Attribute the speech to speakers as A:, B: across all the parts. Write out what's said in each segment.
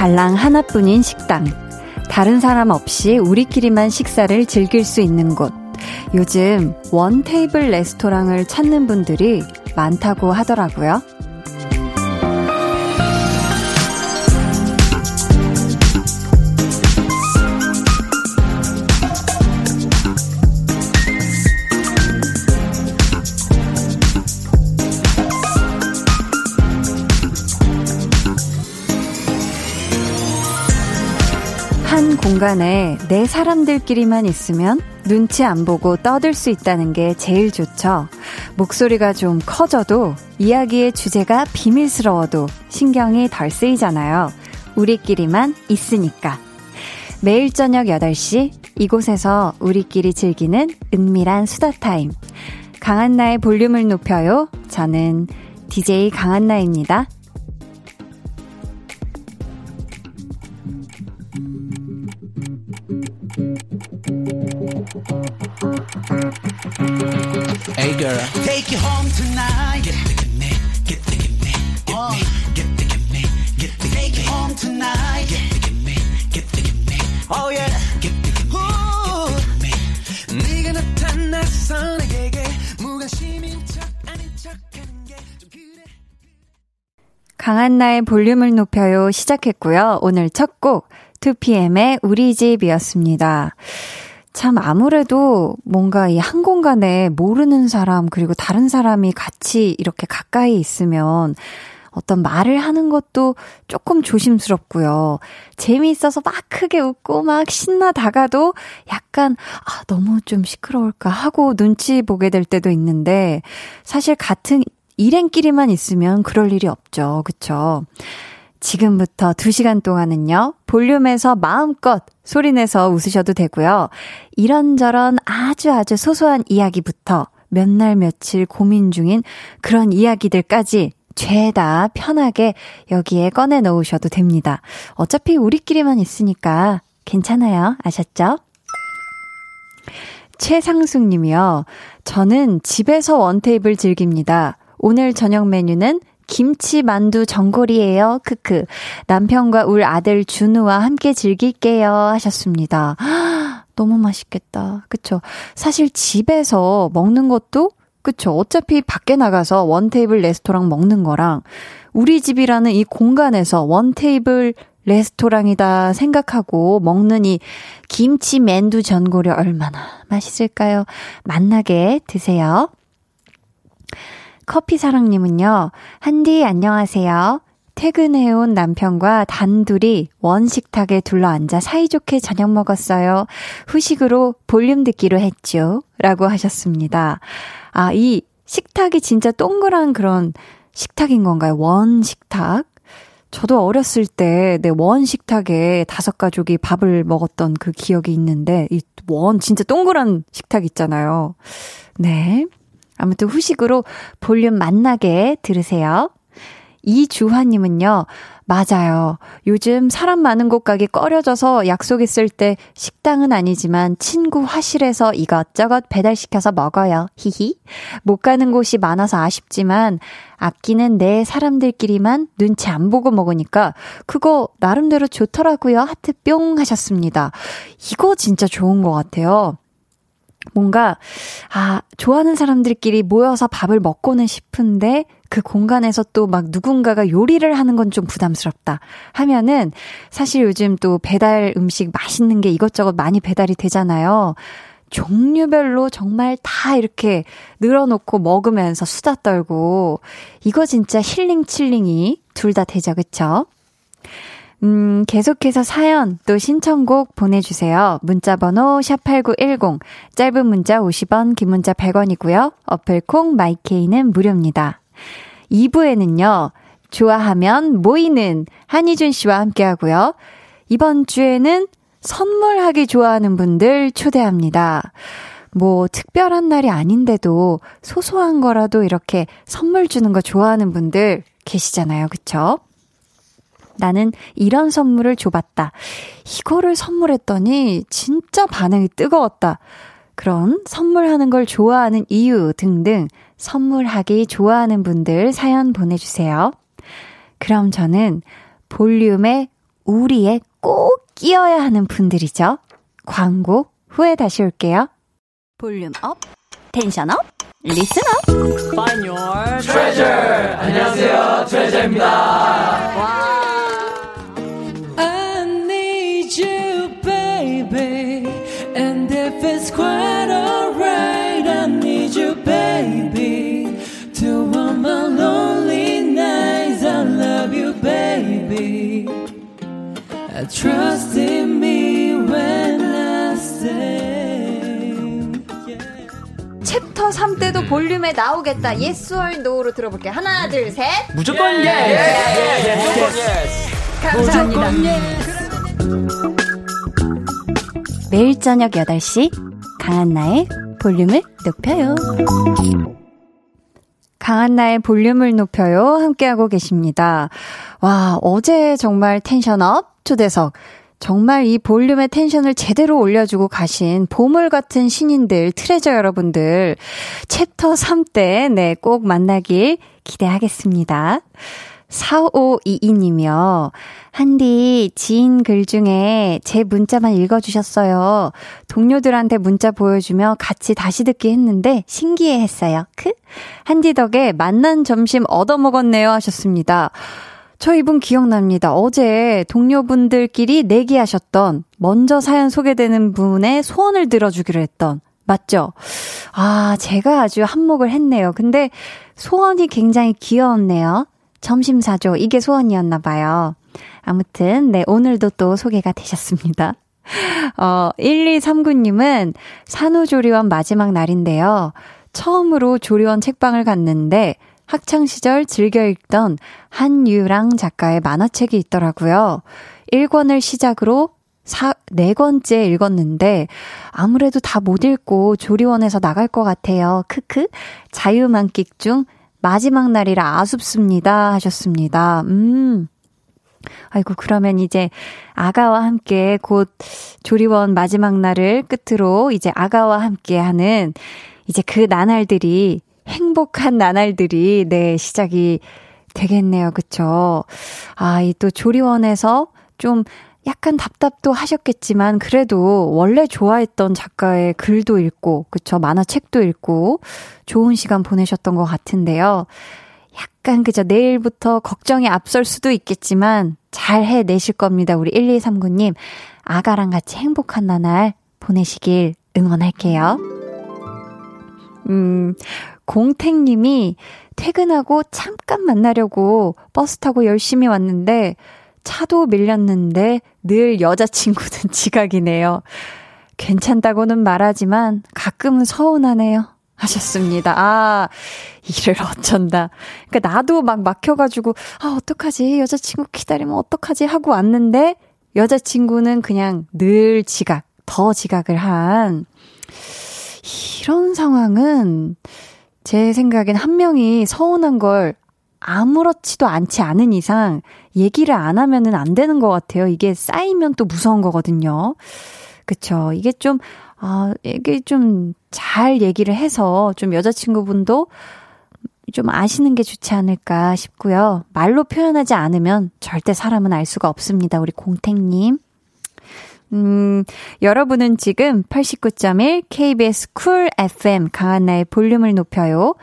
A: 달랑 하나뿐인 식당. 다른 사람 없이 우리끼리만 식사를 즐길 수 있는 곳. 요즘 원 테이블 레스토랑을 찾는 분들이 많다고 하더라고요. 공간에 내 사람들끼리만 있으면 눈치 안 보고 떠들 수 있다는 게 제일 좋죠. 목소리가 좀 커져도 이야기의 주제가 비밀스러워도 신경이 덜 쓰이잖아요. 우리끼리만 있으니까. 매일 저녁 8시 이곳에서 우리끼리 즐기는 은밀한 수다 타임. 강한나의 볼륨을 높여요. 저는 DJ 강한나입니다. Hey girl, take you home tonight. Get the get me, get the get me, get me, get the get me, get the take you home tonight. Get the get me, get the get me, oh yeah, get the get me, get the get me. 네가 나타나서 내게 무관심인 척 아닌 척 하는 게좀 그래. 강한 나의 볼륨을 높여요 시작했고요. 오늘 첫 곡 2PM의 우리 집이었습니다. 참 아무래도 뭔가 이 한 공간에 모르는 사람 그리고 다른 사람이 같이 이렇게 가까이 있으면 어떤 말을 하는 것도 조금 조심스럽고요. 재미있어서 막 크게 웃고 막 신나다가도 약간, 아, 너무 좀 시끄러울까 하고 눈치 보게 될 때도 있는데, 사실 같은 일행끼리만 있으면 그럴 일이 없죠. 그쵸? 지금부터 2시간 동안은요, 볼륨에서 마음껏 소리내서 웃으셔도 되고요. 이런저런 아주 아주 소소한 이야기부터 몇 날 며칠 고민 중인 그런 이야기들까지 죄다 편하게 여기에 꺼내 놓으셔도 됩니다. 어차피 우리끼리만 있으니까 괜찮아요. 아셨죠? 최상숙 님이요. 저는 집에서 원테이블 즐깁니다. 오늘 저녁 메뉴는 김치 만두 전골이에요. 크크. 남편과 울 아들 준우와 함께 즐길게요. 하셨습니다. 너무 맛있겠다. 그쵸? 사실 집에서 먹는 것도 그쵸. 어차피 밖에 나가서 원테이블 레스토랑 먹는 거랑 우리 집이라는 이 공간에서 원테이블 레스토랑이다 생각하고 먹는 이 김치 만두 전골이 얼마나 맛있을까요? 맛나게 드세요. 커피사랑님은요, 한디 안녕하세요. 퇴근해온 남편과 단둘이 원식탁에 둘러앉아 사이좋게 저녁 먹었어요. 후식으로 볼륨 듣기로 했죠. 라고 하셨습니다. 아, 이 식탁이 진짜 동그란 그런 식탁인 건가요? 원식탁? 저도 어렸을 때, 네, 원 식탁에 다섯 가족이 밥을 먹었던 그 기억이 있는데, 이 원, 진짜 동그란 식탁 있잖아요. 네. 아무튼 후식으로 볼륨 만나게 들으세요. 이주환님은요, 맞아요. 요즘 사람 많은 곳 가기 꺼려져서 약속 있을 때 식당은 아니지만 친구 화실에서 이것저것 배달시켜서 먹어요. 히히. 못 가는 곳이 많아서 아쉽지만 아끼는 내 사람들끼리만 눈치 안 보고 먹으니까 그거 나름대로 좋더라고요. 하트 뿅 하셨습니다. 이거 진짜 좋은 것 같아요. 뭔가, 아, 좋아하는 사람들끼리 모여서 밥을 먹고는 싶은데, 그 공간에서 또 막 누군가가 요리를 하는 건 좀 부담스럽다 하면은, 사실 요즘 또 배달 음식 맛있는 게 이것저것 많이 배달이 되잖아요. 종류별로 정말 다 이렇게 늘어놓고 먹으면서 수다 떨고, 이거 진짜 힐링 칠링이 둘 다 되죠, 그쵸? 음, 계속해서 사연 또 신청곡 보내주세요. 문자번호 샵8910, 짧은 문자 50원, 긴 문자 100원이고요. 어플콩 마이케이는 무료입니다. 2부에는요, 좋아하면 모이는 한희준 씨와 함께 하고요. 이번 주에는 선물하기 좋아하는 분들 초대합니다. 뭐, 특별한 날이 아닌데도 소소한 거라도 이렇게 선물 주는 거 좋아하는 분들 계시잖아요. 그쵸? 나는 이런 선물을 줘봤다. 이거를 선물했더니 진짜 반응이 뜨거웠다. 그런 선물하는 걸 좋아하는 이유 등등 선물하기 좋아하는 분들 사연 보내주세요. 그럼 저는 볼륨에 우리에 꼭 끼어야 하는 분들이죠. 광고 후에 다시 올게요. volume up, tension up, listen up.
B: Find your treasure. 안녕하세요, 트레저입니다. 와. Trust in me when I stay.
A: 챕터 3 때도 볼륨에 나오겠다. Yes or No로 들어볼게요. 하나, 둘, 셋.
B: 무조건 예! 예! 예! 예! 무조건 예!
A: 감사합니다. 매일 저녁 8시 강한나의 볼륨을 높여요. 강한나의 볼륨을 높여요. 함께하고 계십니다. 와, 어제 정말 tension up 초대석. 정말 이 볼륨의 텐션을 제대로 올려주고 가신 보물 같은 신인들, 트레저 여러분들, 챕터 3 때, 네, 꼭 만나길 기대하겠습니다. 4522님이요. 한디, 지인 글 중에 제 문자만 읽어주셨어요. 동료들한테 문자 보여주며 같이 다시 듣기 했는데 신기해 했어요. 크? 한디 덕에 만난 점심 얻어먹었네요 하셨습니다. 저 이분 기억납니다. 어제 동료분들끼리 내기하셨던, 먼저 사연 소개되는 분의 소원을 들어주기로 했던, 맞죠? 아, 제가 아주 한몫을 했네요. 근데 소원이 굉장히 귀여웠네요. 점심사죠. 이게 소원이었나 봐요. 아무튼, 네, 오늘도 또 소개가 되셨습니다. 어, 1239님은 산후조리원 마지막 날인데요. 처음으로 조리원 책방을 갔는데, 학창시절 즐겨 읽던 한유랑 작가의 만화책이 있더라고요. 1권을 시작으로 4, 4권째 읽었는데, 아무래도 다 못 읽고 조리원에서 나갈 것 같아요. 크크. 자유만끽 중 마지막 날이라 아쉽습니다. 하셨습니다. 음. 아이고, 그러면 이제 아가와 함께 곧 조리원 마지막 날을 끝으로 이제 아가와 함께 하는 이제 그 나날들이 행복한 나날들이 네, 시작이 되겠네요. 그쵸? 아, 이 또 조리원에서 좀 약간 답답도 하셨겠지만 그래도 원래 좋아했던 작가의 글도 읽고 그쵸 만화책도 읽고 좋은 시간 보내셨던 것 같은데요. 약간 그저 내일부터 걱정이 앞설 수도 있겠지만 잘 해내실 겁니다. 우리 1239님 아가랑 같이 행복한 나날 보내시길 응원할게요. 음, 공택님이 퇴근하고 잠깐 만나려고 버스 타고 열심히 왔는데 차도 밀렸는데 늘 여자친구는 지각이네요. 괜찮다고는 말하지만 가끔은 서운하네요. 하셨습니다. 아, 일을 어쩐다. 그니까 나도 막 막혀가지고, 아, 어떡하지? 여자친구 기다리면 어떡하지? 하고 왔는데, 여자친구는 그냥 늘 지각, 더 지각을 한, 이런 상황은 제 생각엔 한 명이 서운한 걸 아무렇지도 않지 않은 이상 얘기를 안 하면은 안 되는 것 같아요. 이게 쌓이면 또 무서운 거거든요. 그쵸. 이게 좀, 아, 이게 좀 잘 얘기를 해서 좀 여자친구분도 좀 아시는 게 좋지 않을까 싶고요. 말로 표현하지 않으면 절대 사람은 알 수가 없습니다. 우리 공택님. 음, 여러분은 지금 89.1 KBS 쿨 FM 강한나의 볼륨을 높여요.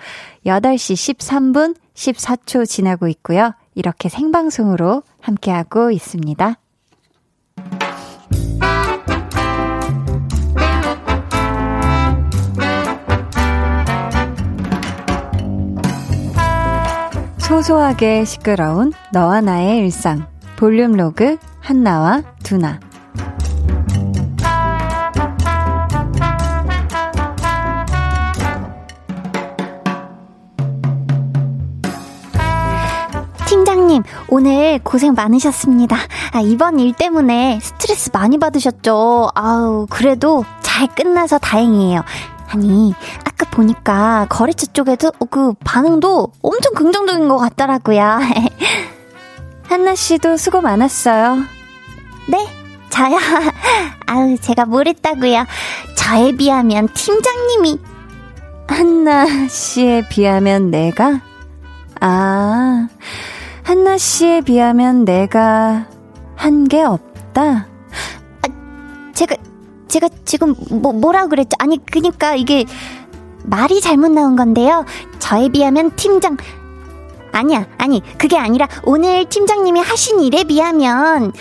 A: 8시 13분 14초 지나고 있고요. 이렇게 생방송으로 함께하고 있습니다. 소소하게 시끄러운 너와 나의 일상. 볼륨 로그 한나와 두나.
C: 님, 오늘 고생 많으셨습니다. 아, 이번 일 때문에 스트레스 많이 받으셨죠? 아우, 그래도 잘 끝나서 다행이에요. 아니, 아까 보니까 거래처 쪽에도 그 반응도 엄청 긍정적인 것 같더라고요.
A: 한나 씨도 수고 많았어요.
C: 네, 저요? 아우, 제가 뭘 했다고요? 저에 비하면 팀장님이.
A: 한나 씨에 비하면 내가? 아, 한나 씨에 비하면 내가 한 게 없다. 아,
C: 제가 제가 지금 뭐 뭐라 그랬죠? 아니 그니까 이게 말이 잘못 나온 건데요. 저에 비하면 팀장 아니야 아니 그게 아니라 오늘 팀장님이 하신 일에 비하면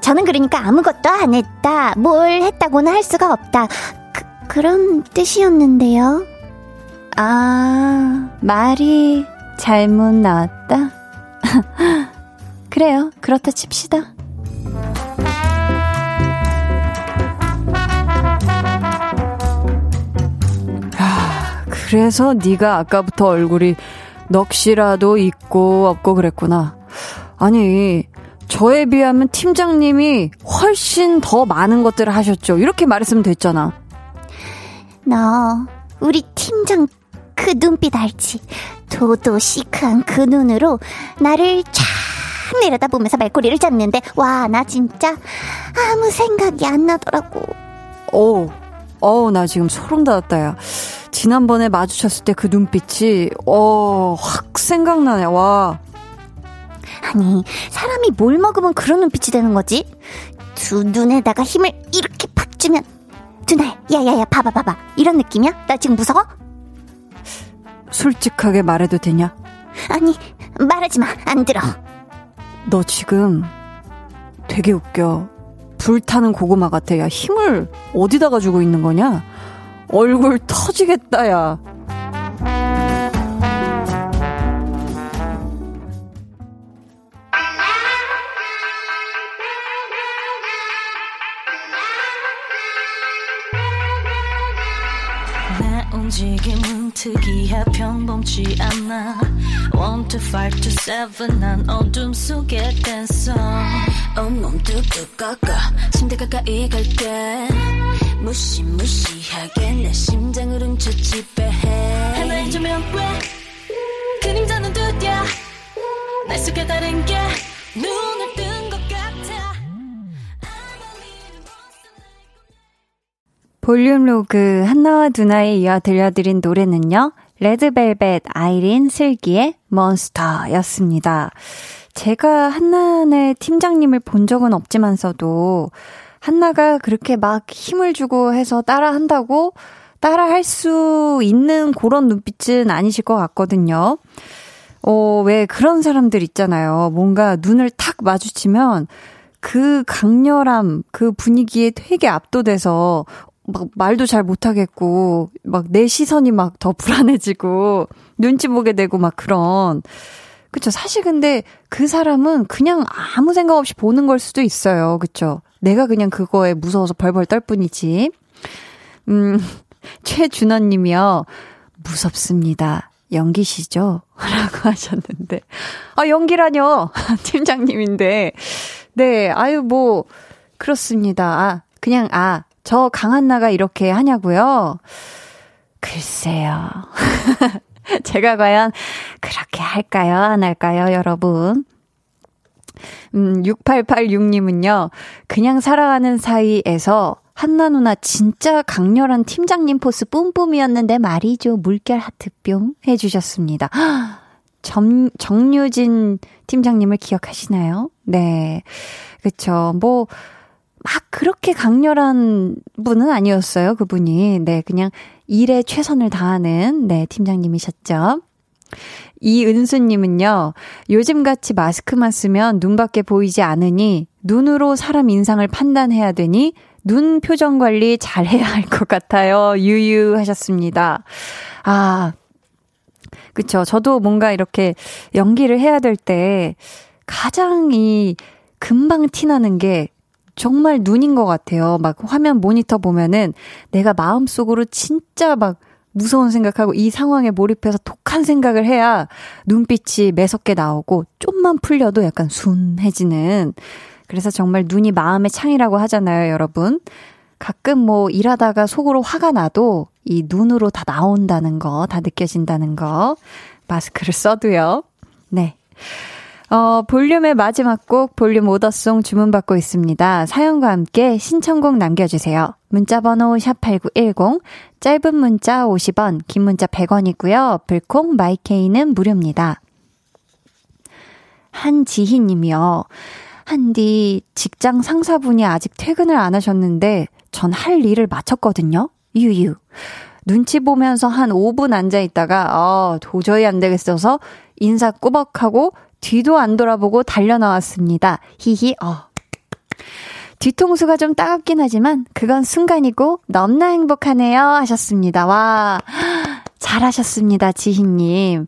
C: 저는 그러니까 아무것도 안 했다. 뭘 했다고는 할 수가 없다. 그, 그런 뜻이었는데요.
A: 아, 말이 잘못 나왔다? 그래요. 그렇다 칩시다. 그래서 네가 아까부터 얼굴이 넋이라도 있고 없고 그랬구나. 아니, 저에 비하면 팀장님이 훨씬 더 많은 것들을 하셨죠. 이렇게 말했으면 됐잖아.
C: 너, 우리 팀장 그 눈빛 알지? 도도 시크한 그 눈으로 나를 쫙 내려다보면서 말꼬리를 잡는데, 와, 나 진짜 아무 생각이 안 나더라고.
A: 어, 어, 나 지금 소름 돋았다, 야. 지난번에 마주쳤을 때 그 눈빛이, 어, 확 생각나네, 와.
C: 아니, 사람이 뭘 먹으면 그런 눈빛이 되는 거지? 두 눈에다가 힘을 이렇게 팍 주면, 두날, 야야야, 봐봐, 봐봐. 이런 느낌이야? 나 지금 무서워?
A: 솔직하게 말해도 되냐?
C: 아니, 말하지 마. 안 들어.
A: 너 지금 되게 웃겨. 불타는 고구마 같아. 야, 힘을 어디다가 주고 있는 거냐? 얼굴 터지겠다, 야. 평범치 않아. One to five to seven. 난 어둠 속에 댄서. 온몸 뚝뚝 꺾어. 침대 가까이 갈게. 무시무시하게 내 심장을 훔쳐 지배해. 하나의 조명 왜 그림자는 두드려? 날 속에 다른 게 눈을 뜬것 같아. 볼륨 로그 한나와 두나에 이어 들려드린 노래는요. 레드벨벳 아이린 슬기의 몬스터였습니다. 제가 한나의 팀장님을 본 적은 없지만서도 한나가 그렇게 막 힘을 주고 해서 따라 한다고 따라 할 수 있는 그런 눈빛은 아니실 것 같거든요. 어, 왜 그런 사람들 있잖아요. 뭔가 눈을 탁 마주치면 그 강렬함, 그 분위기에 되게 압도돼서 막 말도 잘 못하겠고, 막 내 시선이 막 더 불안해지고, 눈치 보게 되고 막 그런. 그쵸. 사실 근데 그 사람은 그냥 아무 생각 없이 보는 걸 수도 있어요. 그쵸. 내가 그냥 그거에 무서워서 벌벌 떨 뿐이지. 음, 최준원 님이요. 무섭습니다. 연기시죠? 라고 하셨는데. 아, 연기라뇨. 팀장님인데. 네, 아유, 뭐, 그렇습니다. 아, 그냥, 아, 저 강한나가 이렇게 하냐고요? 글쎄요. 제가 과연 그렇게 할까요? 안 할까요, 여러분? 음, 6886님은요, 그냥 살아가는 사이에서 한나 누나 진짜 강렬한 팀장님 포스 뿜뿜이었는데 말이죠. 물결 하트뿅 해주셨습니다. 정, 정유진 팀장님을 기억하시나요? 네. 그쵸. 뭐, 막 그렇게 강렬한 분은 아니었어요, 그분이. 네, 그냥 일에 최선을 다하는, 네, 팀장님이셨죠. 이은수님은요, 요즘같이 마스크만 쓰면 눈밖에 보이지 않으니, 눈으로 사람 인상을 판단해야 되니, 눈 표정 관리 잘 해야 할 것 같아요. 유유 하셨습니다. 아, 그쵸. 저도 뭔가 이렇게 연기를 해야 될 때, 가장 이, 금방 티나는 게 정말 눈인 것 같아요. 막 화면 모니터 보면은 내가 마음속으로 진짜 막 무서운 생각하고 이 상황에 몰입해서 독한 생각을 해야 눈빛이 매섭게 나오고 좀만 풀려도 약간 순해지는 그래서 정말 눈이 마음의 창이라고 하잖아요, 여러분. 가끔 뭐 일하다가 속으로 화가 나도 이 눈으로 다 나온다는 거, 다 느껴진다는 거. 마스크를 써도요. 네. 어, 볼륨의 마지막 곡 볼륨 오더송 주문받고 있습니다. 사연과 함께 신청곡 남겨주세요. 문자번호 샵8910, 짧은 문자 50원, 긴 문자 100원이고요. 불콩 마이케이는 무료입니다. 한지희 님이요. 한디 직장 상사분이 아직 퇴근을 안 하셨는데 전 할 일을 마쳤거든요. 유유. 눈치 보면서 한 5분 앉아 있다가 어, 도저히 안 되겠어서 인사 꾸벅하고 뒤도 안 돌아보고 달려 나왔습니다. 히히. 어. 뒤통수가 좀 따갑긴 하지만 그건 순간이고 넘나 행복하네요 하셨습니다. 와. 잘하셨습니다, 지희님.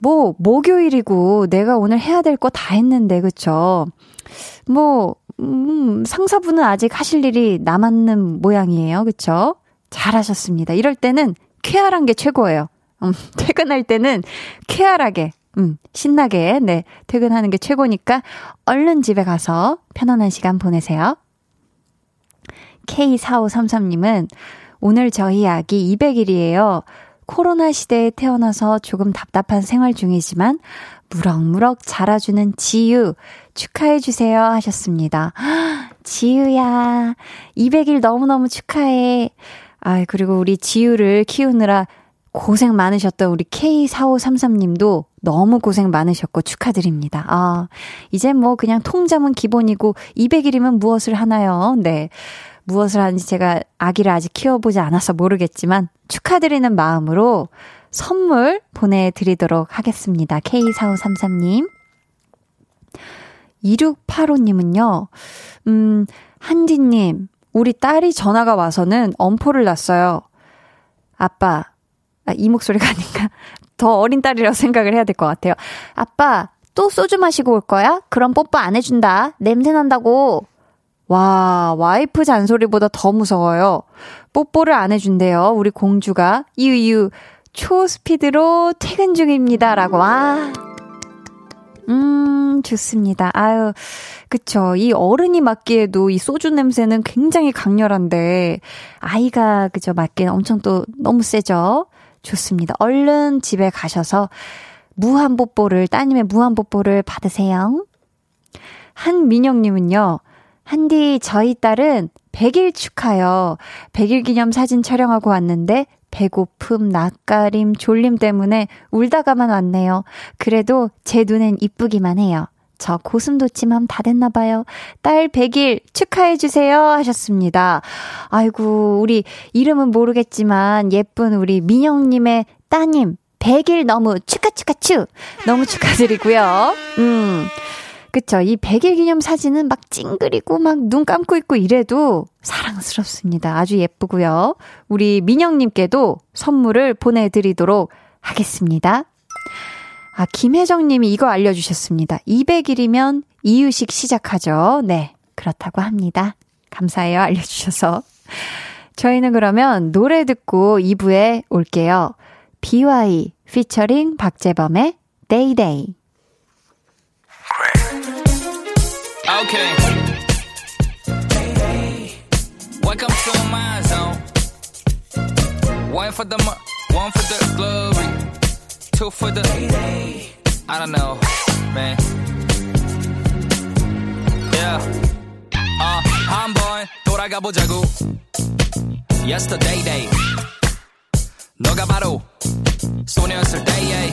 A: 뭐, 목요일이고 내가 오늘 해야 될 거 다 했는데, 그쵸? 뭐, 음, 상사분은 아직 하실 일이 남았는 모양이에요. 그쵸? 잘하셨습니다. 이럴 때는 쾌활한 게 최고예요. 음, 퇴근할 때는 쾌활하게, 음, 신나게, 네, 퇴근하는 게 최고니까 얼른 집에 가서 편안한 시간 보내세요. K4533님은 오늘 저희 아기 200일이에요. 코로나 시대에 태어나서 조금 답답한 생활 중이지만 무럭무럭 자라주는 지유 축하해주세요 하셨습니다. 지유야, 200일 너무너무 축하해. 아, 그리고 우리 지유를 키우느라 고생 많으셨던 우리 K4533님도 너무 고생 많으셨고 축하드립니다. 아, 이제 뭐 그냥 통잠은 기본이고 200일이면 무엇을 하나요? 네. 무엇을 하는지 제가 아기를 아직 키워보지 않아서 모르겠지만 축하드리는 마음으로 선물 보내드리도록 하겠습니다. K4533님. 2685님은요, 음, 한디님, 우리 딸이 전화가 와서는 엄포를 놨어요. 아빠, 아, 이 목소리가 아닌가? 더 어린 딸이라고 생각을 해야 될 것 같아요. 아빠, 또 소주 마시고 올 거야? 그럼 뽀뽀 안 해준다. 냄새 난다고. 와, 와이프 잔소리보다 더 무서워요. 뽀뽀를 안 해준대요. 우리 공주가. 유유, 초스피드로 퇴근 중입니다. 라고. 와. 음, 좋습니다. 아유, 그쵸. 이 어른이 맡기에도 이 소주 냄새는 굉장히 강렬한데, 아이가, 그죠, 맡기엔 엄청 또 너무 세죠? 좋습니다. 얼른 집에 가셔서 무한뽀뽀를, 따님의 무한뽀뽀를 받으세요. 한민영님은요, 한디, 저희 딸은 100일 축하요. 100일 기념 사진 촬영하고 왔는데, 배고픔, 낯가림, 졸림 때문에 울다가만 왔네요. 그래도 제 눈엔 이쁘기만 해요. 저 고슴도치맘 다 됐나봐요. 딸 100일 축하해주세요. 하셨습니다. 아이고, 우리 이름은 모르겠지만 예쁜 우리 민영님의 따님 100일 너무 축하, 축하, 축! 너무 축하드리고요. 음. 그쵸. 이 100일 기념 사진은 막 찡그리고 막 눈 감고 있고 이래도 사랑스럽습니다. 아주 예쁘고요. 우리 민영님께도 선물을 보내드리도록 하겠습니다. 아, 김혜정 님이 이거 알려주셨습니다. 200일이면 이유식 시작하죠. 네. 그렇다고 합니다. 감사해요. 알려주셔서. 저희는 그러면 노래 듣고 2부에 올게요. BY 피처링 박재범의 데이데이. Okay. Welcome to my zone. One for the one for the glory, two for the I don't know, man. Yeah. Uh, 한번 돌아가 보자고. Yesterday day. 너가 바로 소녀였을 때에.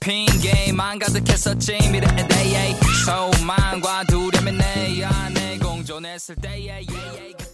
A: 핑계만 가득했었지 미래에 대해 소망과 두려움에 내 안에 공존했을 때에 yeah, yeah,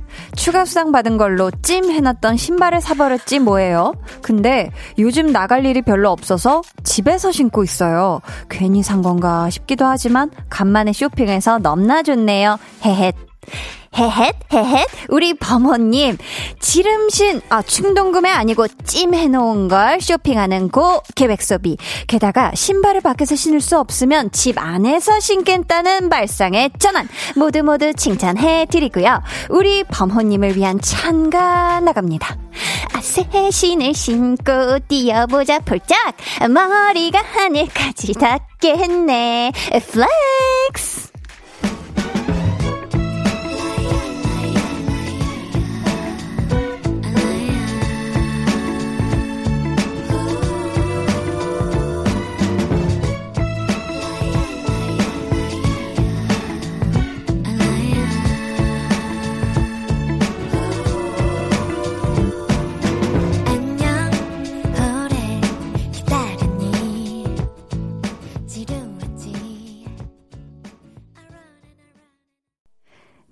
A: 추가 수당 받은 걸로 찜 해놨던 신발을 사버렸지 뭐예요. 근데 요즘 나갈 일이 별로 없어서 집에서 신고 있어요. 괜히 산 건가 싶기도 하지만 간만에 쇼핑해서 넘나 좋네요. 헤헷. 헤헷, 헤헷, 우리 범호님. 지름신, 아, 충동구매 아니고 찜해놓은 걸 쇼핑하는 고 계획 소비. 게다가 신발을 밖에서 신을 수 없으면 집 안에서 신겠다는 발상의 전환. 모두 모두 칭찬해 드리고요. 우리 범호님을 위한 찬가 나갑니다. 아, 새 신을 신고 뛰어보자 폴짝. 머리가 하늘까지 닿겠네. flex.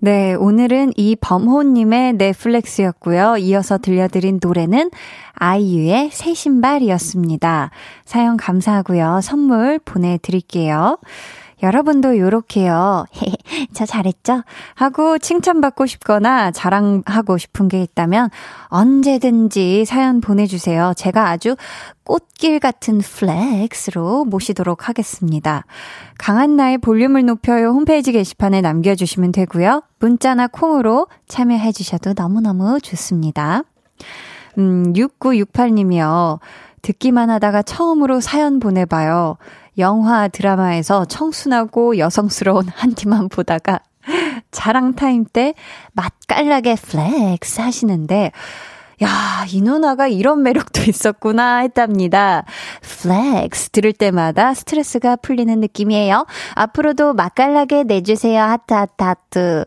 A: 네, 오늘은 이범호님의 flex였고요. 이어서 들려드린 노래는 아이유의 새 신발이었습니다. 사연 감사하고요. 선물 보내드릴게요. 여러분도 요렇게요. 저 잘했죠? 하고 칭찬받고 싶거나 자랑하고 싶은 게 있다면 언제든지 사연 보내주세요. 제가 아주 꽃길 같은 flex로 모시도록 하겠습니다. 강한나의 볼륨을 높여요 홈페이지 게시판에 남겨주시면 되고요. 문자나 콩으로 참여해 주셔도 너무너무 좋습니다. 음, 6968님이요. 듣기만 하다가 처음으로 사연 보내봐요. 영화, 드라마에서 청순하고 여성스러운 한디만 보다가 자랑 타임 때 맛깔나게 flex 하시는데, 야, 이 누나가 이런 매력도 있었구나 했답니다. flex 들을 때마다 스트레스가 풀리는 느낌이에요. 앞으로도 맛깔나게 내주세요. 하트, 하트, 하트.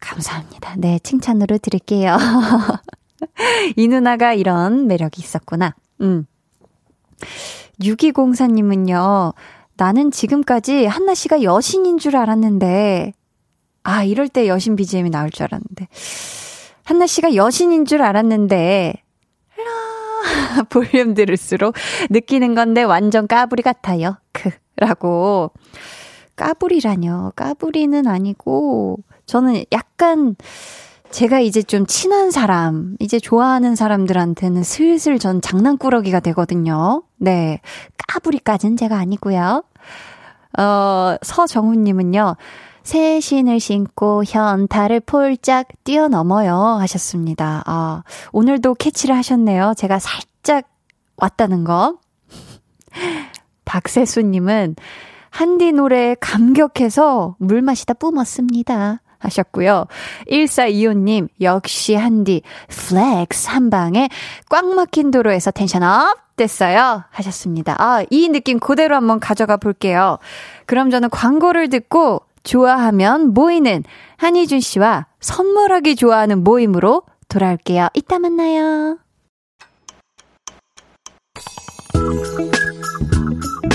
A: 감사합니다. 네, 칭찬으로 드릴게요. 이 누나가 이런 매력이 있었구나. 음. 6204님은요, 나는 지금까지 한나 씨가 여신인 줄 알았는데, 아, 이럴 때 여신 BGM이 나올 줄 알았는데, 한나 씨가 여신인 줄 알았는데, 라, 볼륨 들을수록 느끼는 건데 완전 까불이 같아요. 크, 라고. 까불이라뇨. 까불이는 아니고, 저는 약간, 제가 이제 좀 친한 사람, 이제 좋아하는 사람들한테는 슬슬 전 장난꾸러기가 되거든요. 네. 까부리까지는 제가 아니고요. 어, 서정훈님은요. 새 신을 신고 현타를 폴짝 뛰어넘어요 하셨습니다. 아, 오늘도 캐치를 하셨네요. 제가 살짝 왔다는 거. 박세수님은 한디 노래에 감격해서 물 마시다 뿜었습니다. 하셨고요. 1425님, 역시 한디, flex 한 방에 꽉 막힌 도로에서 tension up 됐어요. 하셨습니다. 아, 이 느낌 그대로 한번 가져가 볼게요. 그럼 저는 광고를 듣고 좋아하면 모이는 한희준 씨와 선물하기 좋아하는 모임으로 돌아올게요. 이따 만나요.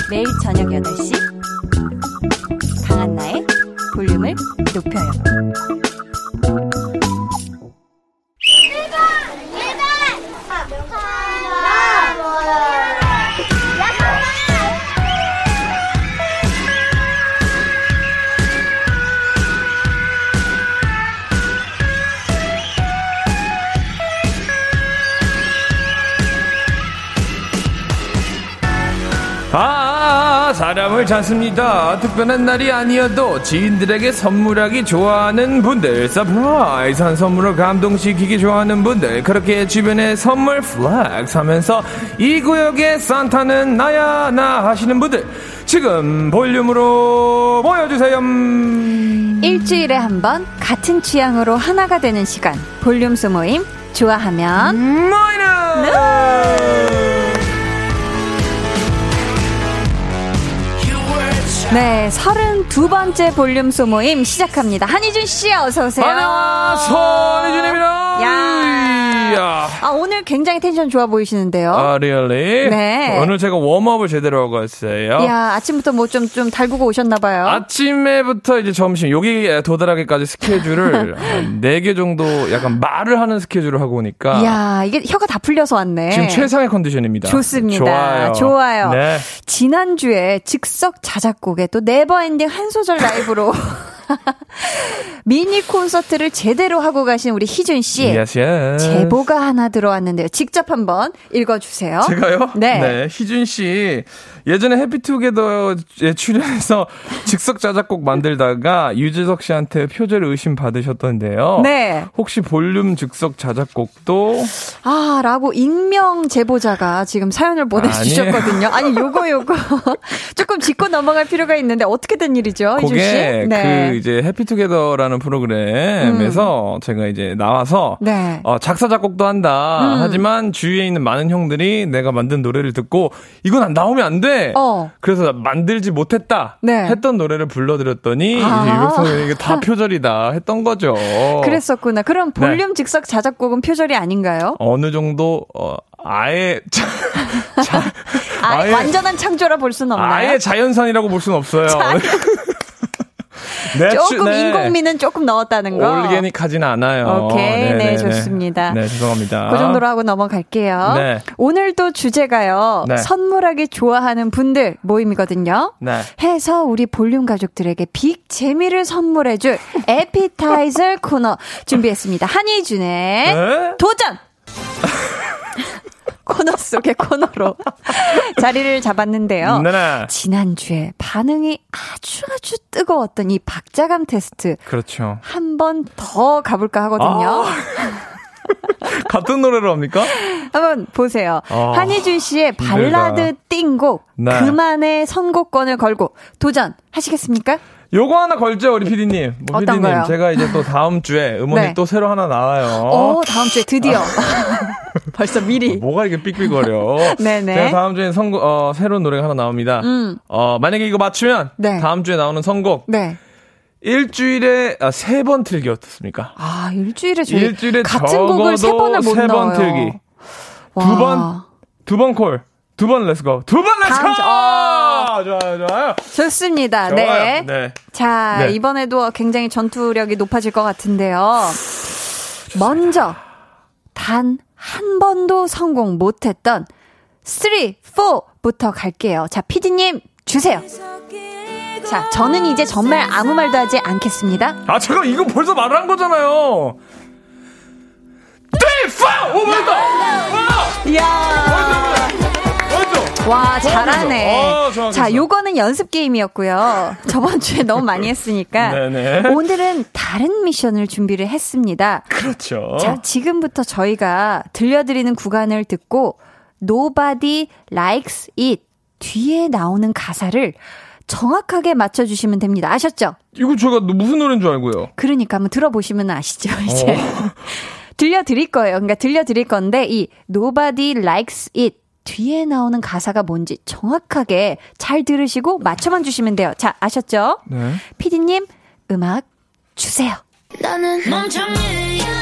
A: 매일 저녁 8시 강한나의 볼륨을 높여요.
B: 아, 사람을 찾습니다. 특별한 날이 아니어도 지인들에게 선물하기 좋아하는 분들, surprise 한 선물을 감동시키기 좋아하는 분들, 그렇게 주변에 선물 flex 하면서 이 구역의 산타는 나야, 나 하시는 분들, 지금 볼륨으로 모여주세요.
A: 일주일에 한 번 같은 취향으로 하나가 되는 시간. 볼륨 소모임 좋아하면
B: 모이는!
A: 네, 32번째 볼륨 소모임 시작합니다. 한희준 씨 어서 오세요.
B: 안녕하세요, 손희준입니다.
A: 야.
B: 이야.
A: 아, 오늘 굉장히 텐션 좋아 보이시는데요.
B: 아, really?
A: 네.
B: 오늘 제가 웜업을 제대로 하고 왔어요.
A: 야, 아침부터 뭐 좀, 좀 달구고 오셨나봐요.
B: 아침에부터 이제 점심, 여기 도달하기까지 스케줄을 한 4개 정도 약간 말을 하는 스케줄을 하고 오니까.
A: 야 이게 혀가 다 풀려서 왔네.
B: 지금 최상의 컨디션입니다.
A: 좋습니다.
B: 좋아요.
A: 좋아요.
B: 네.
A: 지난주에 즉석 자작곡에 또 never ending 한 소절 라이브로 미니 콘서트를 제대로 하고 가신 우리 희준 씨.
B: Yes, yes.
A: 제보가 하나 들어왔는데요. 직접 한번 읽어주세요.
B: 제가요?
A: 네.
B: 희준 씨 예전에 해피투게더에 출연해서 즉석 자작곡 만들다가 유재석 씨한테 표절 의심 받으셨던데요.
A: 네.
B: 혹시 볼륨 즉석 자작곡도
A: 아, 라고 익명 제보자가 지금 사연을 보내주셨거든요. 아니, 요거, 요거. 조금 짚고 넘어갈 필요가 있는데, 어떻게 된 일이죠, 희준 씨?
B: 그게 그 이제 해피투게더라는 프로그램에서 제가 이제 나와서
A: 네.
B: 어, 작사 작곡도 한다.
A: 음.
B: 하지만 주위에 있는 많은 형들이 내가 만든 노래를 듣고 이건 안 나오면 안 돼.
A: 어.
B: 그래서 만들지 못했다.
A: 네.
B: 했던 노래를 불러드렸더니
A: 아.
B: 이제 유백성이 이게 다 표절이다 했던 거죠.
A: 그랬었구나. 그럼
B: 네.
A: 볼륨 즉석 자작곡은 표절이 아닌가요?
B: 어느 정도 어, 아예 자, 자,
A: 아,
B: 아예-
A: 완전한 창조라 볼 수는 없나요?
B: 아예 자연산이라고 볼 수는 없어요. 네,
A: 조금
B: 네.
A: 인공미는 조금 넣었다는 거.
B: 올게닉하진 않아요.
A: 오케이. 네,
B: 네,
A: 좋습니다.
B: 네, 죄송합니다.
A: 그 정도로 하고 넘어갈게요.
B: 네.
A: 오늘도 주제가요.
B: 네.
A: 선물하기 좋아하는 분들 모임이거든요.
B: 네.
A: 해서 우리 볼륨 가족들에게 빅 재미를 선물해줄 에피타이저 코너 준비했습니다. 한희준의
B: 네?
A: 도전! 코너 속의 코너로 자리를 잡았는데요.
B: 네네.
A: 지난주에 반응이 아주 아주 뜨거웠던 이 박자감 테스트
B: 그렇죠.
A: 한 번 더 가볼까 하거든요.
B: 아. 같은 노래로 합니까?
A: 한번 보세요.
B: 아,
A: 한희준 씨의 발라드 띵곡
B: 네.
A: 그만의 선곡권을 걸고 도전하시겠습니까?
B: 요거 하나 걸죠, 우리 피디님. 뭐
A: 어떤
B: 피디님,
A: 거요?
B: 제가 이제 또 다음 주에 음원이
A: 네.
B: 또 새로 하나 나와요.
A: 오, 다음 주에 드디어. 벌써 미리.
B: 뭐가 이게 삑삑거려.
A: 네네.
B: 제가 다음 주에 선곡, 어, 새로운 노래가 하나 나옵니다.
A: 음.
B: 어, 만약에 이거 맞추면,
A: 네.
B: 다음 주에 나오는 선곡,
A: 네.
B: 일주일에, 아, 세 번 틀기 어떻습니까?
A: 아, 일주일에 저희
B: 일주일에
A: 같은 곡을 세 번을 못
B: 세번
A: 넣어요.
B: 틀기.
A: 와.
B: 두 번, 두 번 call. 두 번 let's go. 두 번
A: let's go!
B: 좋아요, 좋아요.
A: 좋습니다.
B: 좋아요.
A: 네.
B: 네.
A: 자,
B: 네.
A: 이번에도 굉장히 전투력이 높아질 것 같은데요. 먼저, 단 한 번도 성공 못했던 3, 4부터 갈게요. 자, 피디님, 주세요. 자, 저는 이제 정말 아무 말도 하지 않겠습니다.
B: 아, 제가 이거 벌써 말을 한 거잖아요. 네, 파! 오, 맞다! 와!
A: 이야. 와, 잘하네.
B: 어,
A: 자. 요거는 연습 게임이었고요. 저번 주에 너무 많이 했으니까.
B: 네네.
A: 오늘은 다른 미션을 준비를 했습니다.
B: 그렇죠.
A: 자, 지금부터 저희가 들려드리는 구간을 듣고 Nobody likes it 뒤에 나오는 가사를 정확하게 맞춰주시면 됩니다. 아셨죠?
B: 이거 제가 무슨 노래인 줄 알고요.
A: 그러니까 한번 들어보시면 아시죠, 이제.
B: 어.
A: 들려드릴 거예요. 그러니까 들려드릴 건데, 이 Nobody likes it 뒤에 나오는 가사가 뭔지 정확하게 잘 들으시고 맞춰만 주시면 돼요. 자, 아셨죠?
B: 네.
A: 피디님, 음악 주세요.
D: 나는 멍청이